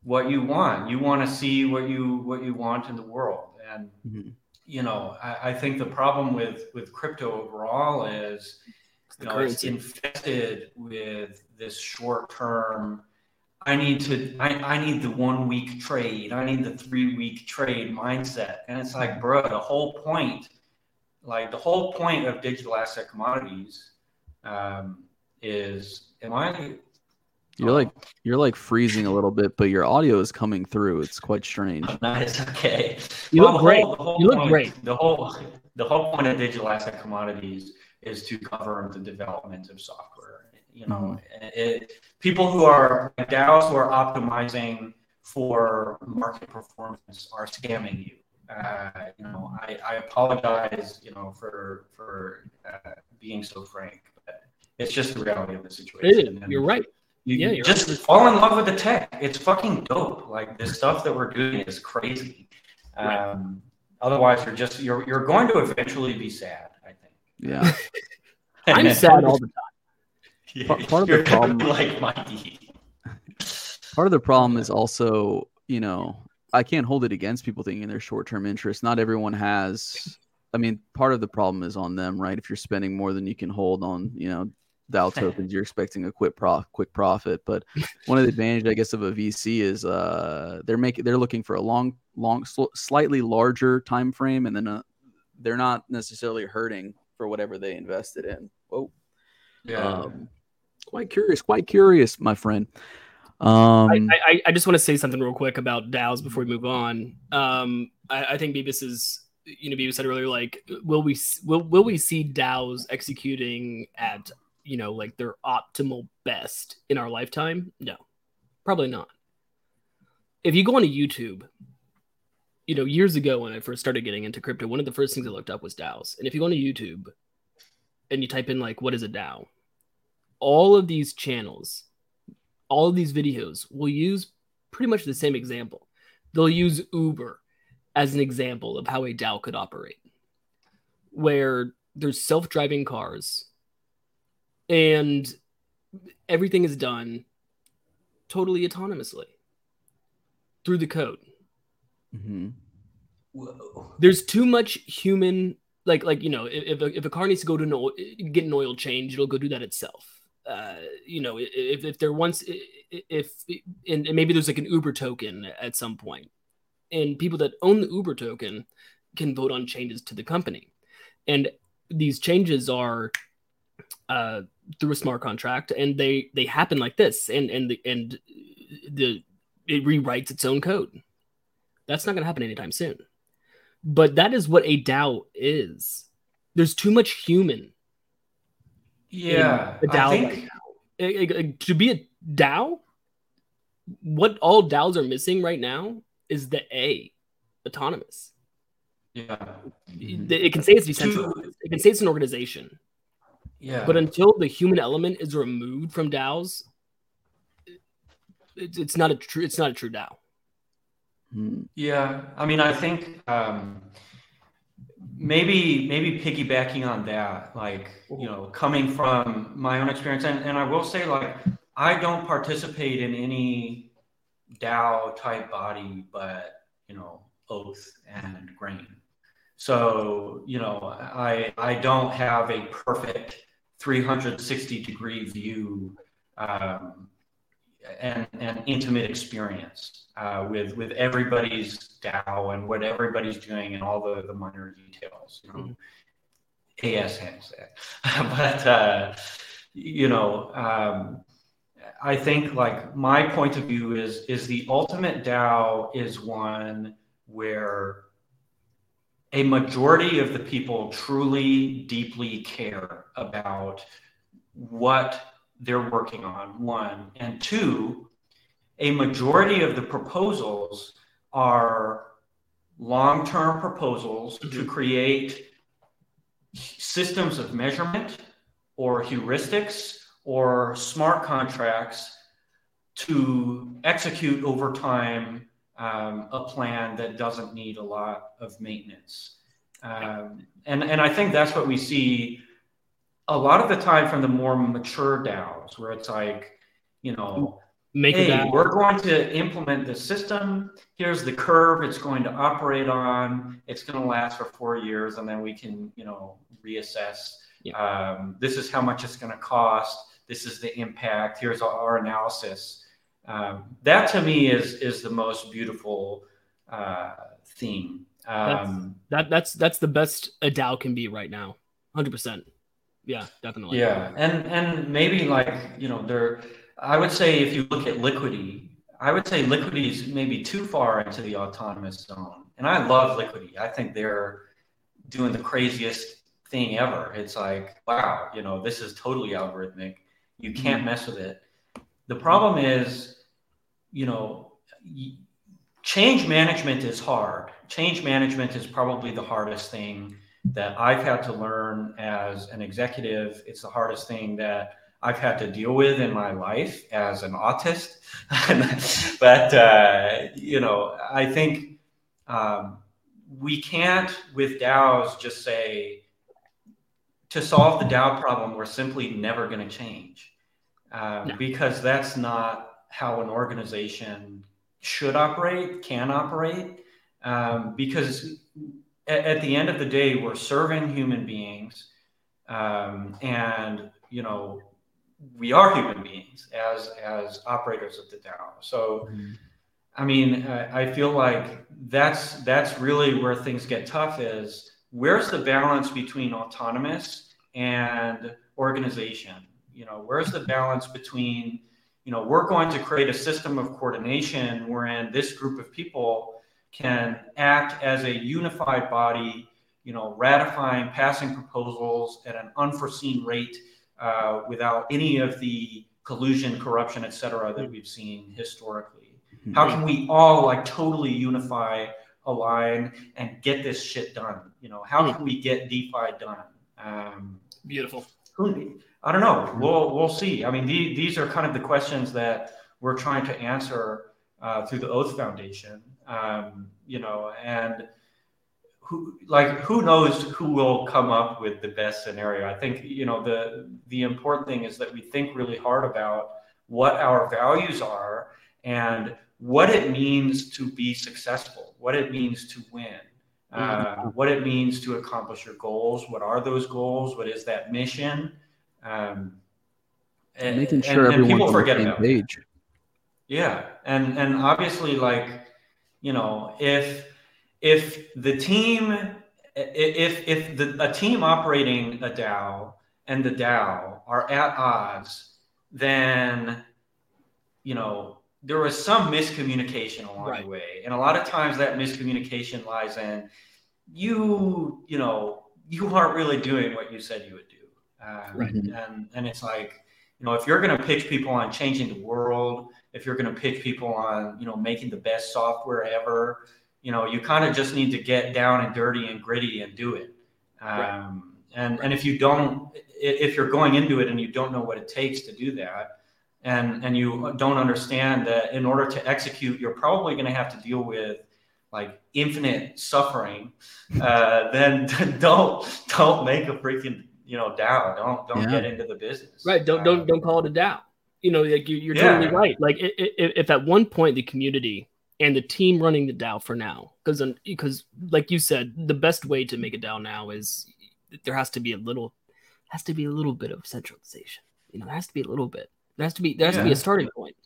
what you want. You want to see what you what you want in the world. And Mhm. you know, I, I think the problem with with crypto overall is you know, it's infested with this short term. I need to. I, I need the one week trade. I need the three week trade mindset. And it's like, bro, the whole point, like the whole point of digital asset commodities, um, is. Am I? You're like you're like freezing a little bit, but your audio is coming through. It's quite strange. Nice. Okay. You Well, look great. whole You look point- great. The whole the whole point of digital asset commodities is to govern the development of software. You know, it, people who are DAOs who are optimizing for market performance are scamming you. Uh, you know, I, I apologize. You know, for for uh, being so frank, but it's just the reality of the situation. It is. And- You're right. you Yeah, you're just right. fall in love with the tech. It's fucking dope. Like the stuff that we're doing is crazy. Right. Um, otherwise, you're just you're you're going to eventually be sad. Yeah. I'm sad all the time. Part- part of the problem- like Mikey. Part of the problem is also, you know, I can't hold it against people thinking they're short term interest. Not everyone has. I mean, part of the problem is on them, right? If you're spending more than you can hold on, you know, DAO tokens, you're expecting a quick prof, quick profit. But one of the advantages, I guess, of a VC is uh, they're making they're looking for a long, long, sl- slightly larger time frame, and then uh they're not necessarily hurting for whatever they invested in. Whoa. Yeah. Um, quite curious, quite curious, my friend. Um, I, I, I just want to say something real quick about DAOs before we move on. Um, I, I think Bebis is, you know, Bebis said earlier, like, will we will will we see DAOs executing at, you know, like their optimal best in our lifetime? No, probably not. If you go onto YouTube, you know, years ago when I first started getting into crypto, one of the first things I looked up was DAOs. And if you go onto YouTube and you type in like, what is a DAO? All of these channels all of these videos will use pretty much the same example. They'll use Uber as an example of how a DAO could operate, where there's self driving cars and everything is done totally autonomously through the code. Mhm. Whoa. There's too much human, like, like you know, if, if a car needs to go to an oil, get an oil change, it'll go do that itself. Uh, you know, if, if there once, if, and, and maybe there's like an Uber token at some point, and people that own the Uber token can vote on changes to the company, and these changes are uh, through a smart contract, and they they happen like this, and and the and the it rewrites its own code. That's not going to happen anytime soon. But that is what a DAO is. There's too much human Yeah. a I DAO think. right now. To be a DAO, what all DAOs are missing right now is the A, autonomous. Yeah. It can say it's decentralized. It can say it's an organization. Yeah. But until the human element is removed from DAOs, it's, it's not a true. It's not a true DAO. Mhm. Yeah, I mean, I think um, maybe maybe piggybacking on that, like you know, coming from my own experience, and, and I will say, like, I don't participate in any DAO type body, but you know, Oath and Grain. So, you know, I, I don't have a perfect 360 degree view um, and, and intimate experience uh, with, with everybody's DAO and what everybody's doing and all the, the minor details. You know. AS that. but, uh, you know, um, I think like my point of view is is the ultimate DAO is one where a majority of the people truly deeply care about what they're working on one and two a majority of the proposals are long-term proposals mm-hmm. to create systems of measurement or heuristics or smart contracts to execute over time um, a plan that doesn't need a lot of maintenance. Um, and, and I think that's what we see a lot of the time from the more mature DAOs, where it's like, you know, Make hey, we're going to implement the system. Here's the curve it's going to operate on. It's going to last for four years, and then we can, you know, reassess. Yeah. Um, this is how much it's going to cost. This is the impact. Here's our analysis. Um, that to me is is the most beautiful uh, theme. Um, that's, that that's that's the best a DAO can be right now. Hundred percent. Yeah, definitely. Yeah, and and maybe like you know there, I would say if you look at Liquity, I would say Liquity is maybe too far into the autonomous zone, and I love Liquity. I think they're doing the craziest thing ever. It's like wow, you know, this is totally algorithmic. You can't mm-hmm. mess with it. The problem is you know, change management is hard. Change management is probably the hardest thing that I've had to learn as an executive. It's the hardest thing that I've had to deal with in my life as an autist. but, uh, you know, I think um, we can't, with DAOs, just say, to solve the DAO problem, we're simply never going to change. Uh, no. Because that's not how an organization should operate, can operate, um, because at, at, the end of the day, we're serving human beings, um, and you know we are human beings as as operators of the DAO. So, mm-hmm. I mean, I, I feel like that's that's really where things get tough. Is where's the balance between autonomous and organization? You know, where's the balance between you know, we're going to create a system of coordination wherein this group of people can act as a unified body, you know, ratifying, passing proposals at an unforeseen rate uh, without any of the collusion, corruption, et cetera, that we've seen historically. Mm-hmm. How can we all like totally unify, align, and get this shit done? You know, how can we get DeFi done? Um, Beautiful. Who, I don't know. We'll we'll see. I mean, the, these are kind of the questions that we're trying to answer uh, through the Oath Foundation. Um, you know, and who like who knows who will come up with the best scenario? I think you know the the important thing is that we think really hard about what our values are and what it means to be successful, what it means to win. Uh, mm-hmm. what it means to accomplish your goals. What are those goals? What is that mission? Um, and, making sure and, and people forget on the same page. Yeah, and and obviously, like you know, if if the team, if if the a team operating a DAO and the DAO are at odds, then you know there was some miscommunication along right. the way, and a lot of times that miscommunication lies in you, you know, you aren't really doing what you said you would do. Um, right. And and it's like, you know, if you're going to pitch people on changing the world, if you're going to pitch people on, you know, making the best software ever, you know, you kind of just need to get down and dirty and gritty and do it. Um, right. And and if you don't, if you're going into it and you don't know what it takes to do that, and and you don't understand that in order to execute, you're probably going to have to deal with like infinite suffering, uh, then don't don't make a freaking you know DAO. Don't don't yeah. get into the business. Right. Don't don't don't call it a DAO. You know, like you, are yeah. totally right. Like if, if at one point the community and the team running the DAO for now, because because like you said, the best way to make a DAO now is there has to be a little has to be a little bit of centralization. You know, there has to be a little bit. There has to be there has yeah. to be a starting point.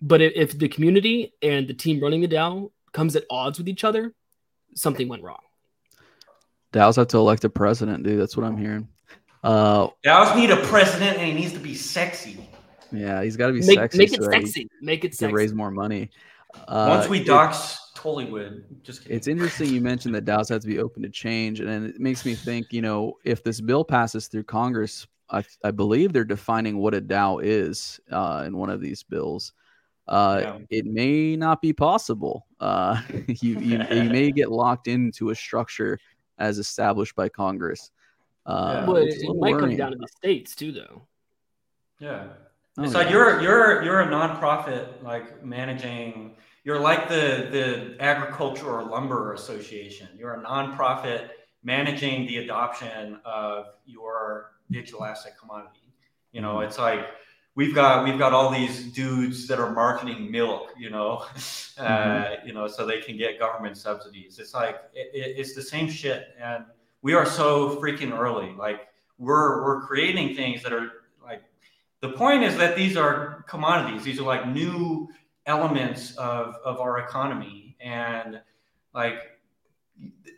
But if, if the community and the team running the DAO comes at odds with each other, something went wrong. DAOs have to elect a president, dude. That's what I'm hearing. Uh, DAOs need a president, and he needs to be sexy. Yeah, he's got to be make, sexy. Make it so sexy. Make it sexy. raise more money. Uh, Once we dox Tollywood, just kidding. It's interesting you mentioned that DAOs have to be open to change, and it makes me think. You know, if this bill passes through Congress, I, I believe they're defining what a DAO is uh, in one of these bills. Uh, yeah. It may not be possible. Uh, you, you, you may get locked into a structure as established by Congress. Uh, but it, it might worrying. come down to the states too, though. Yeah, oh, it's yeah. like you're you're you're a nonprofit like managing. You're like the the agriculture or lumber association. You're a nonprofit managing the adoption of your digital asset commodity. You know, mm-hmm. it's like we've got we've got all these dudes that are marketing milk, you know, uh, mm-hmm. you know, so they can get government subsidies. It's like it, it's the same shit, and we are so freaking early. Like we're we're creating things that are the point is that these are commodities. These are like new elements of of our economy, and like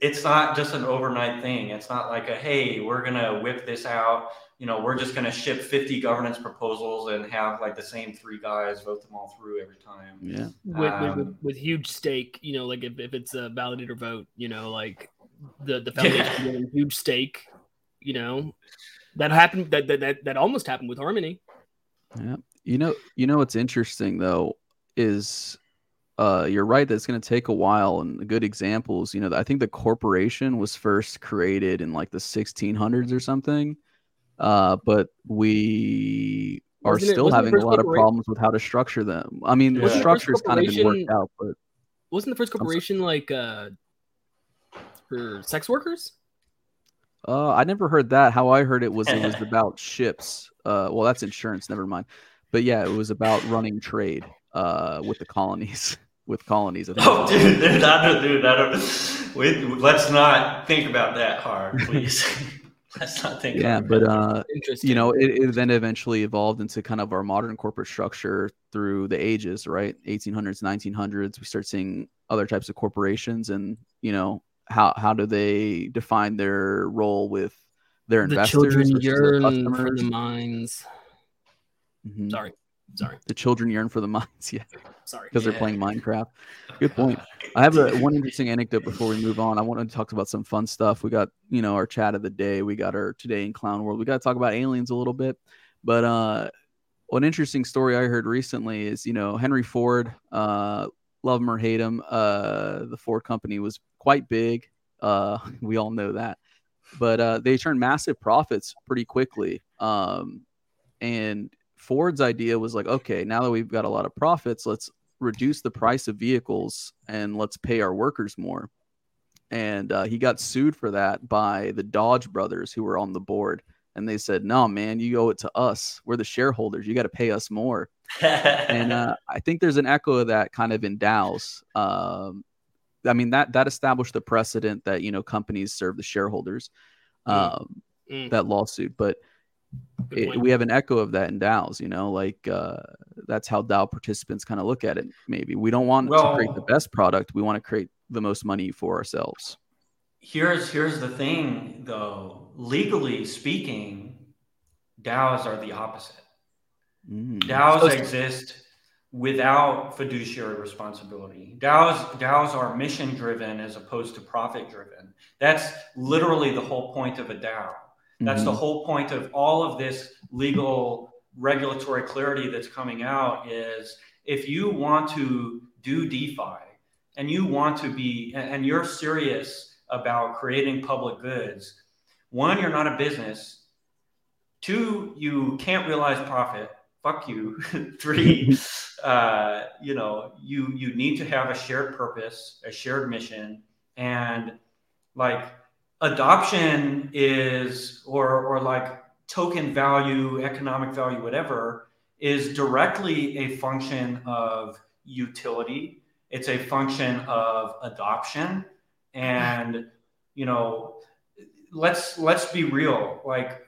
it's not just an overnight thing. It's not like a hey, we're gonna whip this out you know, we're just going to ship 50 governance proposals and have like the same three guys vote them all through every time. Yeah. With, um, with, with, huge stake, you know, like if, if it's a validator vote, you know, like the, the foundation yeah. huge stake, you know, that happened, that, that, that, that almost happened with Harmony. Yeah. You know, you know, what's interesting though, is uh, you're right that it's going to take a while. And good examples, you know, I think the corporation was first created in like the 1600s or something uh, but we are wasn't still it, having a lot of problems with how to structure them. I mean, yeah. the structure's kind of been worked out, but wasn't the first corporation like uh, for sex workers? Uh, I never heard that. How I heard it was it was about ships. Uh, well, that's insurance. Never mind. But yeah, it was about running trade uh, with the colonies. with colonies. oh, dude, dude, I don't, dude, I don't. Wait, let's not think about that hard, please. let's not thinking. Yeah, but uh, you know, it, it, then eventually evolved into kind of our modern corporate structure through the ages, right? 1800s, 1900s. We start seeing other types of corporations, and you know, how how do they define their role with their the investors? The children yearn for the mines. Mm-hmm. Sorry. Sorry. The children yearn for the mines. Yeah. Sorry. Because yeah. they're playing Minecraft. Good point. I have a one interesting anecdote before we move on. I want to talk about some fun stuff. We got, you know, our chat of the day. We got our today in clown world. We got to talk about aliens a little bit. But uh one interesting story I heard recently is, you know, Henry Ford, uh, love him or hate him, uh, the Ford company was quite big. Uh, we all know that. But uh, they turned massive profits pretty quickly. Um, and Ford's idea was like, okay, now that we've got a lot of profits, let's reduce the price of vehicles and let's pay our workers more. And uh, he got sued for that by the Dodge brothers who were on the board. And they said, no, man, you owe it to us. We're the shareholders. You got to pay us more. And uh, I think there's an echo of that kind of in DAOs. Um, I mean, that, that established the precedent that, you know, companies serve the shareholders, mm. um, mm. that lawsuit. But it, we have an echo of that in DAOs, you know, like uh, that's how DAO participants kind of look at it. Maybe we don't want well, to create the best product; we want to create the most money for ourselves. Here's here's the thing, though. Legally speaking, DAOs are the opposite. Mm. DAOs so, exist without fiduciary responsibility. DAOs DAOs are mission driven as opposed to profit driven. That's literally the whole point of a DAO. That's mm-hmm. the whole point of all of this legal regulatory clarity that's coming out is if you want to do DeFi and you want to be and you're serious about creating public goods, one, you're not a business. Two, you can't realize profit. Fuck you. Three, uh, you know, you you need to have a shared purpose, a shared mission, and like adoption is or or like token value economic value whatever is directly a function of utility It's a function of adoption, and you know, let's let's be real. Like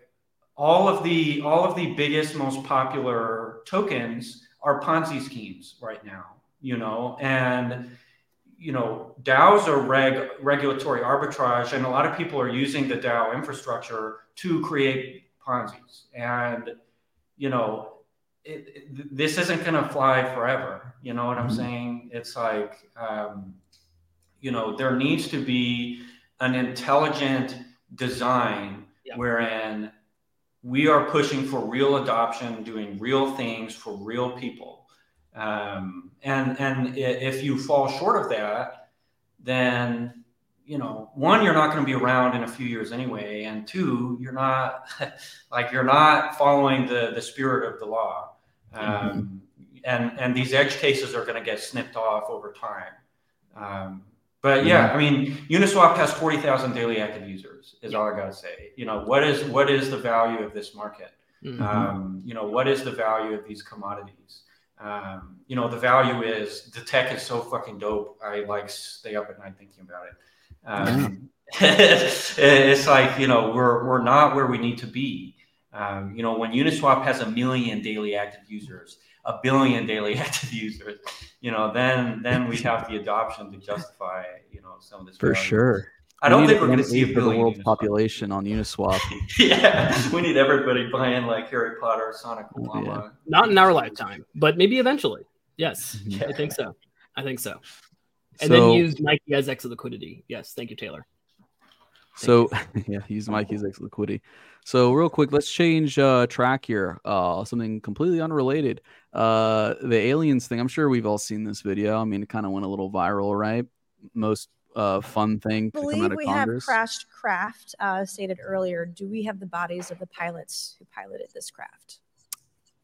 all of the all of the biggest, most popular tokens are Ponzi schemes right now. You know, and you know, DAOs are reg, regulatory arbitrage, and a lot of people are using the DAO infrastructure to create Ponzi's. And you know, it, it, this isn't going to fly forever. You know what I'm mm-hmm. saying? It's like, um, you know, there needs to be an intelligent design yeah. wherein we are pushing for real adoption, doing real things for real people. Um, and and if you fall short of that, then you know, one, you're not going to be around in a few years anyway, and two, you're not like you're not following the the spirit of the law. Um, mm-hmm. And and these edge cases are going to get snipped off over time. Um, but yeah, I mean, Uniswap has forty thousand daily active users. Is all I got to say. You know, what is what is the value of this market? Mm-hmm. Um, you know, what is the value of these commodities? Um, you know, the value is the tech is so fucking dope. I like stay up at night thinking about it. Um, it's like you know we're we're not where we need to be. Um, you know when Uniswap has a million daily active users, a billion daily active users, you know then then we have the adoption to justify you know some of this. For value. sure. I don't think we're going to see a for the world population on Uniswap. yeah, we need everybody buying like Harry Potter, Sonic Boom. Yeah. Not in our lifetime, but maybe eventually. Yes, yeah. I think so. I think so and so, then use Mikey as X liquidity. Yes, thank you, Taylor. Thank so yeah, use Mikey as X liquidity. So real quick, let's change uh, track here. Uh, something completely unrelated. Uh, the aliens thing. I'm sure we've all seen this video. I mean, it kind of went a little viral, right? Most uh, fun thing I believe we Congress. have crashed craft uh, stated earlier. Do we have the bodies of the pilots who piloted this craft?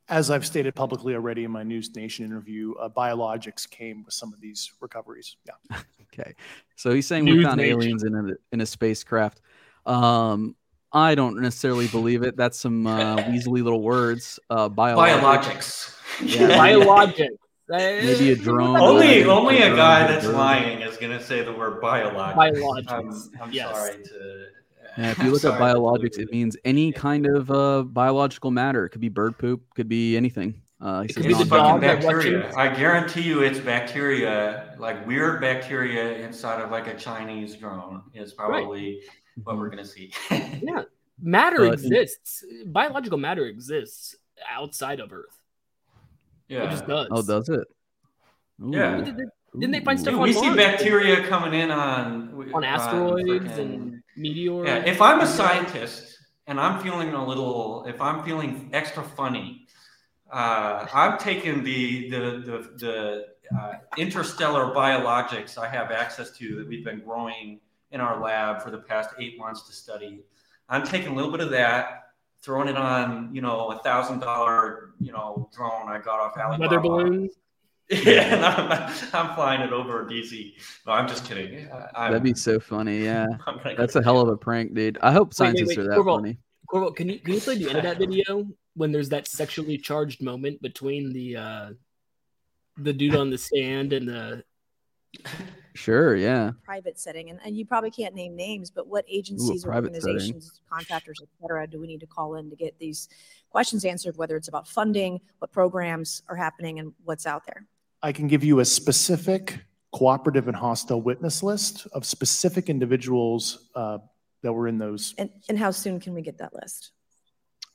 As I've stated publicly already in my NewsNation interview, uh, biologics came with some of these recoveries. Yeah. okay. So he's saying News we found Nation. aliens in a, in a spacecraft. Um, I don't necessarily believe it. That's some uh, weaselly little words. Uh, biologics. Biologics. Yeah. biologics. Maybe a drone. Only, only a guy that's lying is going to say the word biologics. Biologics. I'm, I'm yes. sorry to yeah, if you look at biologics, it means any kind of uh, biological matter. It could be bird poop, could be anything. Uh, it could be the fucking bacteria. I guarantee you, it's bacteria, like weird bacteria inside of like a Chinese drone, is probably right. what we're gonna see. yeah, matter but, exists. Biological matter exists outside of Earth. Yeah, it just does. Oh, does it? Ooh. Yeah. Didn't they find stuff? Dude, we see bacteria coming in on on asteroids on and meteors. Yeah, if I'm a scientist and I'm feeling a little, if I'm feeling extra funny, uh, I'm taking the the the, the uh, interstellar biologics I have access to that we've been growing in our lab for the past eight months to study. I'm taking a little bit of that, throwing it on, you know, a thousand dollar, you know, drone I got off Alibaba. Weather balloons. Yeah, and I'm, I'm flying it over DC. No, I'm just kidding. I'm, That'd be so funny. Yeah, that's a hell of a prank, dude. I hope scientists wait, wait, wait. are that Corval, funny. Corval, can you can you play the end of that video when there's that sexually charged moment between the uh the dude on the stand and the Sure, yeah. Private setting, and, and you probably can't name names, but what agencies, Ooh, or organizations, setting. contractors, et cetera, do we need to call in to get these questions answered? Whether it's about funding, what programs are happening, and what's out there. I can give you a specific cooperative and hostile witness list of specific individuals uh, that were in those. And, and how soon can we get that list?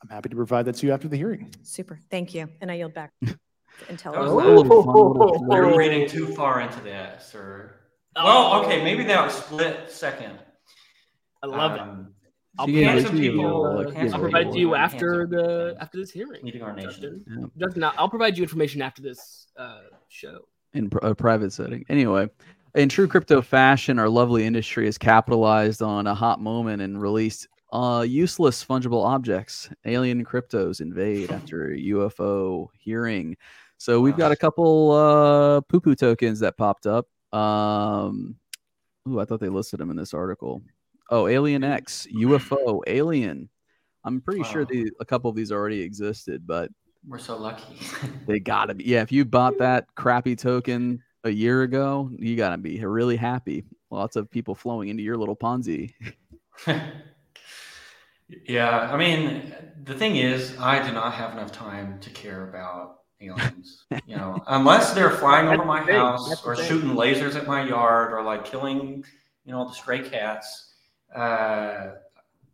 I'm happy to provide that to you after the hearing. Super. Thank you. And I yield back. To intelligence. Oh, You're reading too far into that, sir. Oh. Well, okay, maybe that was split second. I love um, it. I'll provide to you. I'll provide to you after the after this hearing. Meeting our nation. Justin. Yeah. Justin, I'll provide you information after this uh, show in a private setting. Anyway, in true crypto fashion, our lovely industry has capitalized on a hot moment and released uh, useless fungible objects. Alien cryptos invade after UFO hearing. So we've got a couple uh, poo poo tokens that popped up. Um, ooh, I thought they listed them in this article. Oh, Alien X, UFO, Alien. I'm pretty wow. sure the, a couple of these already existed, but we're so lucky. they gotta be. Yeah, if you bought that crappy token a year ago, you got to be really happy. Lots of people flowing into your little Ponzi. yeah, I mean, the thing is, I do not have enough time to care about aliens. you know, unless they're flying over my house or shooting lasers at my yard or like killing, you know, the stray cats. Uh,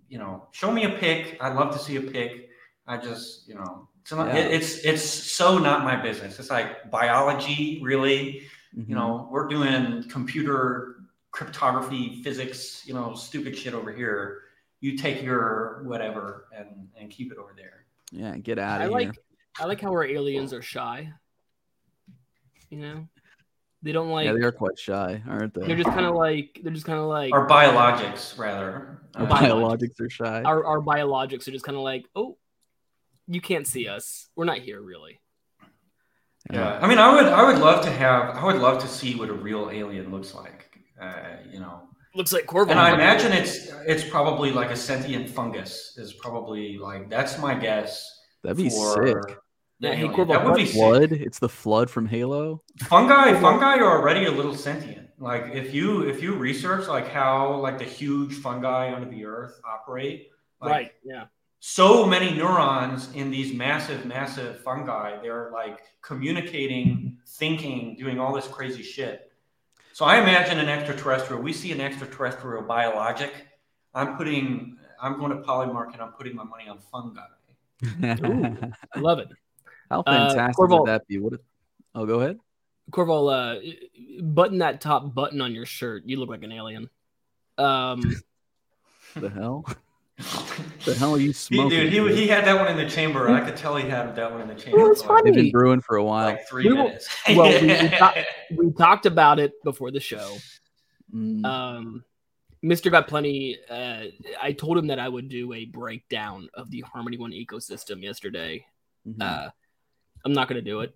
you know, show me a pic. I'd love to see a pic. I just, you know, it's not, yeah. it, it's it's so not my business. It's like biology, really. Mm-hmm. You know, we're doing computer cryptography, physics, you know, stupid shit over here. You take your whatever and and keep it over there. Yeah, get out of I here. Like, I like how our aliens are shy. You know, they don't like. Yeah, they are quite shy, aren't they? They're just kind of like. They're just kind of like. Our biologics, rather. Our biologics are shy. Our our biologics are just kind of like, oh, you can't see us. We're not here, really. Yeah, I mean, I would, I would love to have, I would love to see what a real alien looks like. Uh, you know, looks like Corval. And I imagine it's, it's probably like a sentient fungus. Is probably like that's my guess. That'd be sick. Yeah, hey, Corval, that would be flood. Sick. It's the flood from Halo. Fungi, fungi are already a little sentient. Like if you if you research like how like the huge fungi under the earth operate, like, right? Yeah so many neurons in these massive, massive fungi. They're like communicating, thinking, doing all this crazy shit. So I imagine an extraterrestrial. We see an extraterrestrial biologic. I'm putting, I'm going to Polymarket and I'm putting my money on fungi. Ooh, I love it. How uh, fantastic uh, would that be? What? oh, go ahead. Corval, uh, button that top button on your shirt. You look like an alien. Um, the hell? the hell are you smoking? He, dude, he, he had that one in the chamber. I could tell he had that one in the chamber. Well, it's funny. They've been brewing for a while. Like three we, minutes. well, we, we, talk, we, talked about it before the show. Mm. Um, Mr. Got Plenty, uh, I told him that I would do a breakdown of the Harmony One ecosystem yesterday. Mm-hmm. Uh, I'm not going to do it.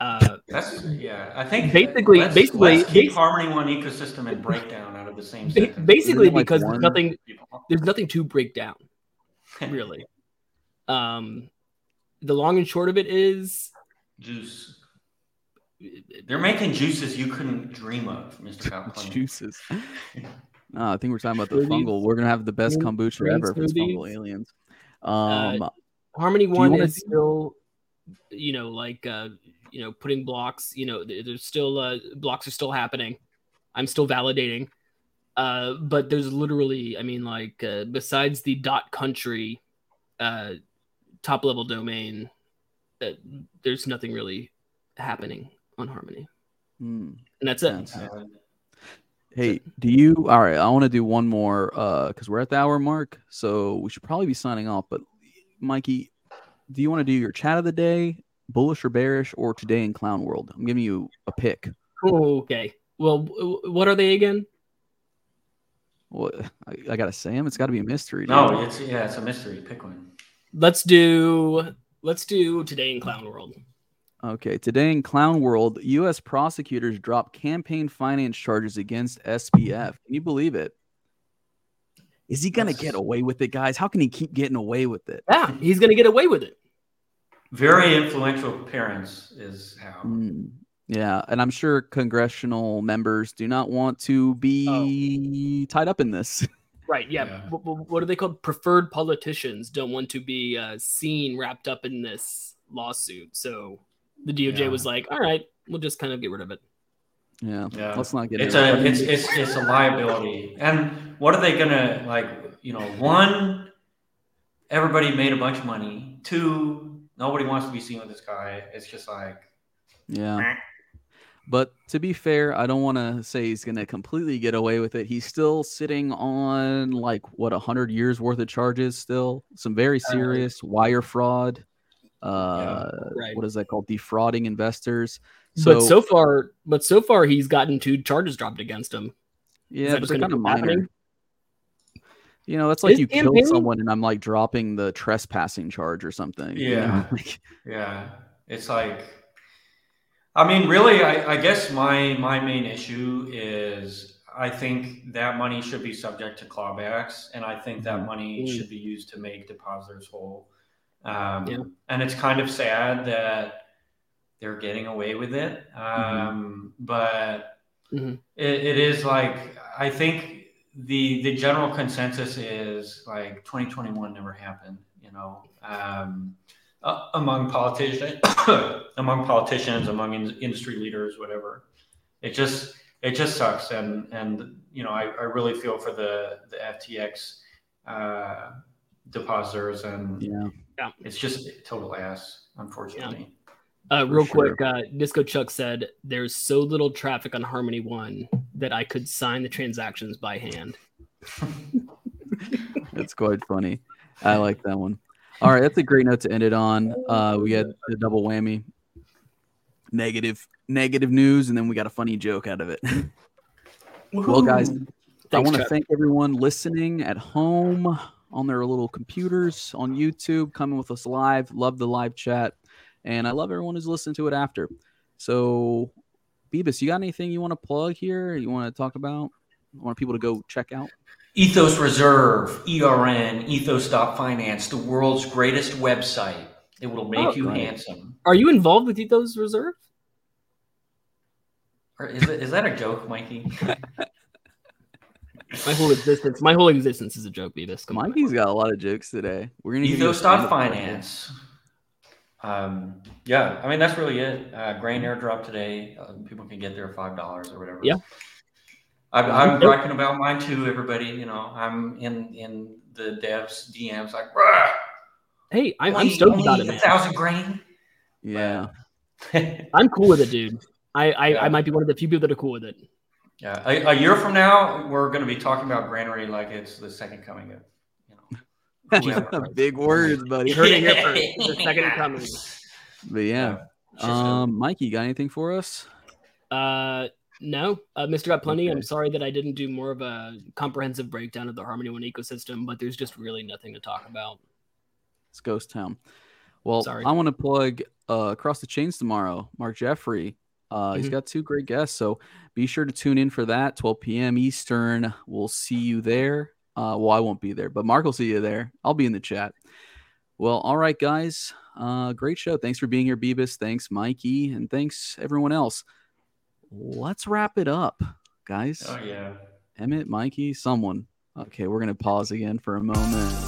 Uh, That's yeah. I think basically, let's, basically, let's keep Harmony One ecosystem and breakdown out of the same sentence. Basically, because there's nothing, there's nothing to break down, really. um, the long and short of it is juice. They're making juices you couldn't dream of, Mister Juices. No, I think we're talking about the fungal. We're gonna have the best kombucha ever for fungal aliens. Uh, um, uh, Harmony One is still, you know, like uh, you know, putting blocks. You know, there's still uh, blocks are still happening. I'm still validating. Uh, but there's literally, I mean, like uh, besides the dot country uh, top level domain, uh, there's nothing really happening on Harmony, mm. and that's it. Hey, do you? All right, I want to do one more because uh, we're at the hour mark, so we should probably be signing off. But Mikey, do you want to do your chat of the day, bullish or bearish, or today in Clown World? I'm giving you a pick. okay. Well, what are they again? Well, I, I, gotta say them. It's got to be a mystery. No, dude. it's yeah, it's a mystery. Pick one. Let's do let's do today in Clown World. Okay, today in Clown World, U.S. prosecutors drop campaign finance charges against SBF. Can you believe it? Is he gonna get away with it, guys? How can he keep getting away with it? Yeah, he's gonna get away with it. Very influential parents is how. Mm, yeah, and I'm sure congressional members do not want to be oh. tied up in this. Right. Yeah. yeah. What, what, are they called? Preferred politicians don't want to be uh, seen wrapped up in this lawsuit. So the DOJ yeah. was like, "All right, we'll just kind of get rid of it." Yeah. yeah. Let's not get it's a it's, it's it's a liability. And what are they gonna like? You know, one, everybody made a bunch of money. Two, nobody wants to be seen with this guy. It's just like, yeah. But to be fair, I don't want to say he's going to completely get away with it. He's still sitting on like what a hundred years worth of charges. Still, some very uh, serious wire fraud. Uh, yeah, right. what is that called? Defrauding investors. So, but so far, but so far, he's gotten two charges dropped against him. Yeah, but they're kind of minor. Happening? You know, that's like His you campaign? killed someone, and I'm like dropping the trespassing charge or something. Yeah, you know? yeah. It's like I mean, really, I, I guess my my main issue is I think that money should be subject to clawbacks, and I think that mm-hmm. money mm. should be used to make depositors whole. Um, yeah. And it's kind of sad that they're getting away with it. Um, mm-hmm. But mm-hmm. It, it is like I think the the general consensus is like 2021 never happened. You know, um, uh, among politicians, among politicians, among in- industry leaders, whatever. It just it just sucks, and and you know I, I really feel for the the FTX uh, depositors, and yeah, yeah, it's just total ass, unfortunately. Yeah. Uh, real sure. quick, uh, Disco Chuck said, "There's so little traffic on Harmony One that I could sign the transactions by hand." That's quite funny. I like that one. All right, that's a great note to end it on. Uh, we got the double whammy, negative, negative news, and then we got a funny joke out of it. well, guys, Thanks, I want to thank everyone listening at home on their little computers on YouTube, coming with us live. Love the live chat, and I love everyone who's listening to it after. So, Bebis, you got anything you want to plug here? You want to talk about? I want people to go check out. Ethos Reserve, ERN, Ethos Finance, the world's greatest website. It will make oh, you right. handsome. Are you involved with Ethos Reserve? Or is, it, is that a joke, Mikey? my whole existence, my whole existence is a joke, Bebis. Come Mikey's on. got a lot of jokes today. We're gonna Ethos Finance. Um, yeah, I mean that's really it. Uh, grain airdrop today. Uh, people can get there five dollars or whatever. Yeah. I'm, I'm bragging about mine too, everybody. You know, I'm in in the devs DMs like, Bruh, hey, I'm, I'm stoked about it. A thousand grain. Yeah, I'm cool with it, dude. I I, yeah. I might be one of the few people that are cool with it. Yeah, a, a year from now, we're going to be talking about granary like it's the second coming of, you know, big words, buddy. Heard it here first. The second coming. But yeah, yeah. um, Mikey, got anything for us? Uh, no, uh, Mr. Got Plenty. Okay. I'm sorry that I didn't do more of a comprehensive breakdown of the Harmony One ecosystem, but there's just really nothing to talk about. It's Ghost Town. Well, sorry. I want to plug uh, Across the Chains tomorrow. Mark Jeffrey. Uh, mm-hmm. He's got two great guests, so be sure to tune in for that. 12 p.m. Eastern. We'll see you there. Uh, well, I won't be there, but Mark will see you there. I'll be in the chat. Well, all right, guys. Uh, great show. Thanks for being here, Bebis. Thanks, Mikey, and thanks everyone else let's wrap it up, guys. Oh yeah. Emmett, Mikey, someone. Okay, we're gonna pause again for a moment.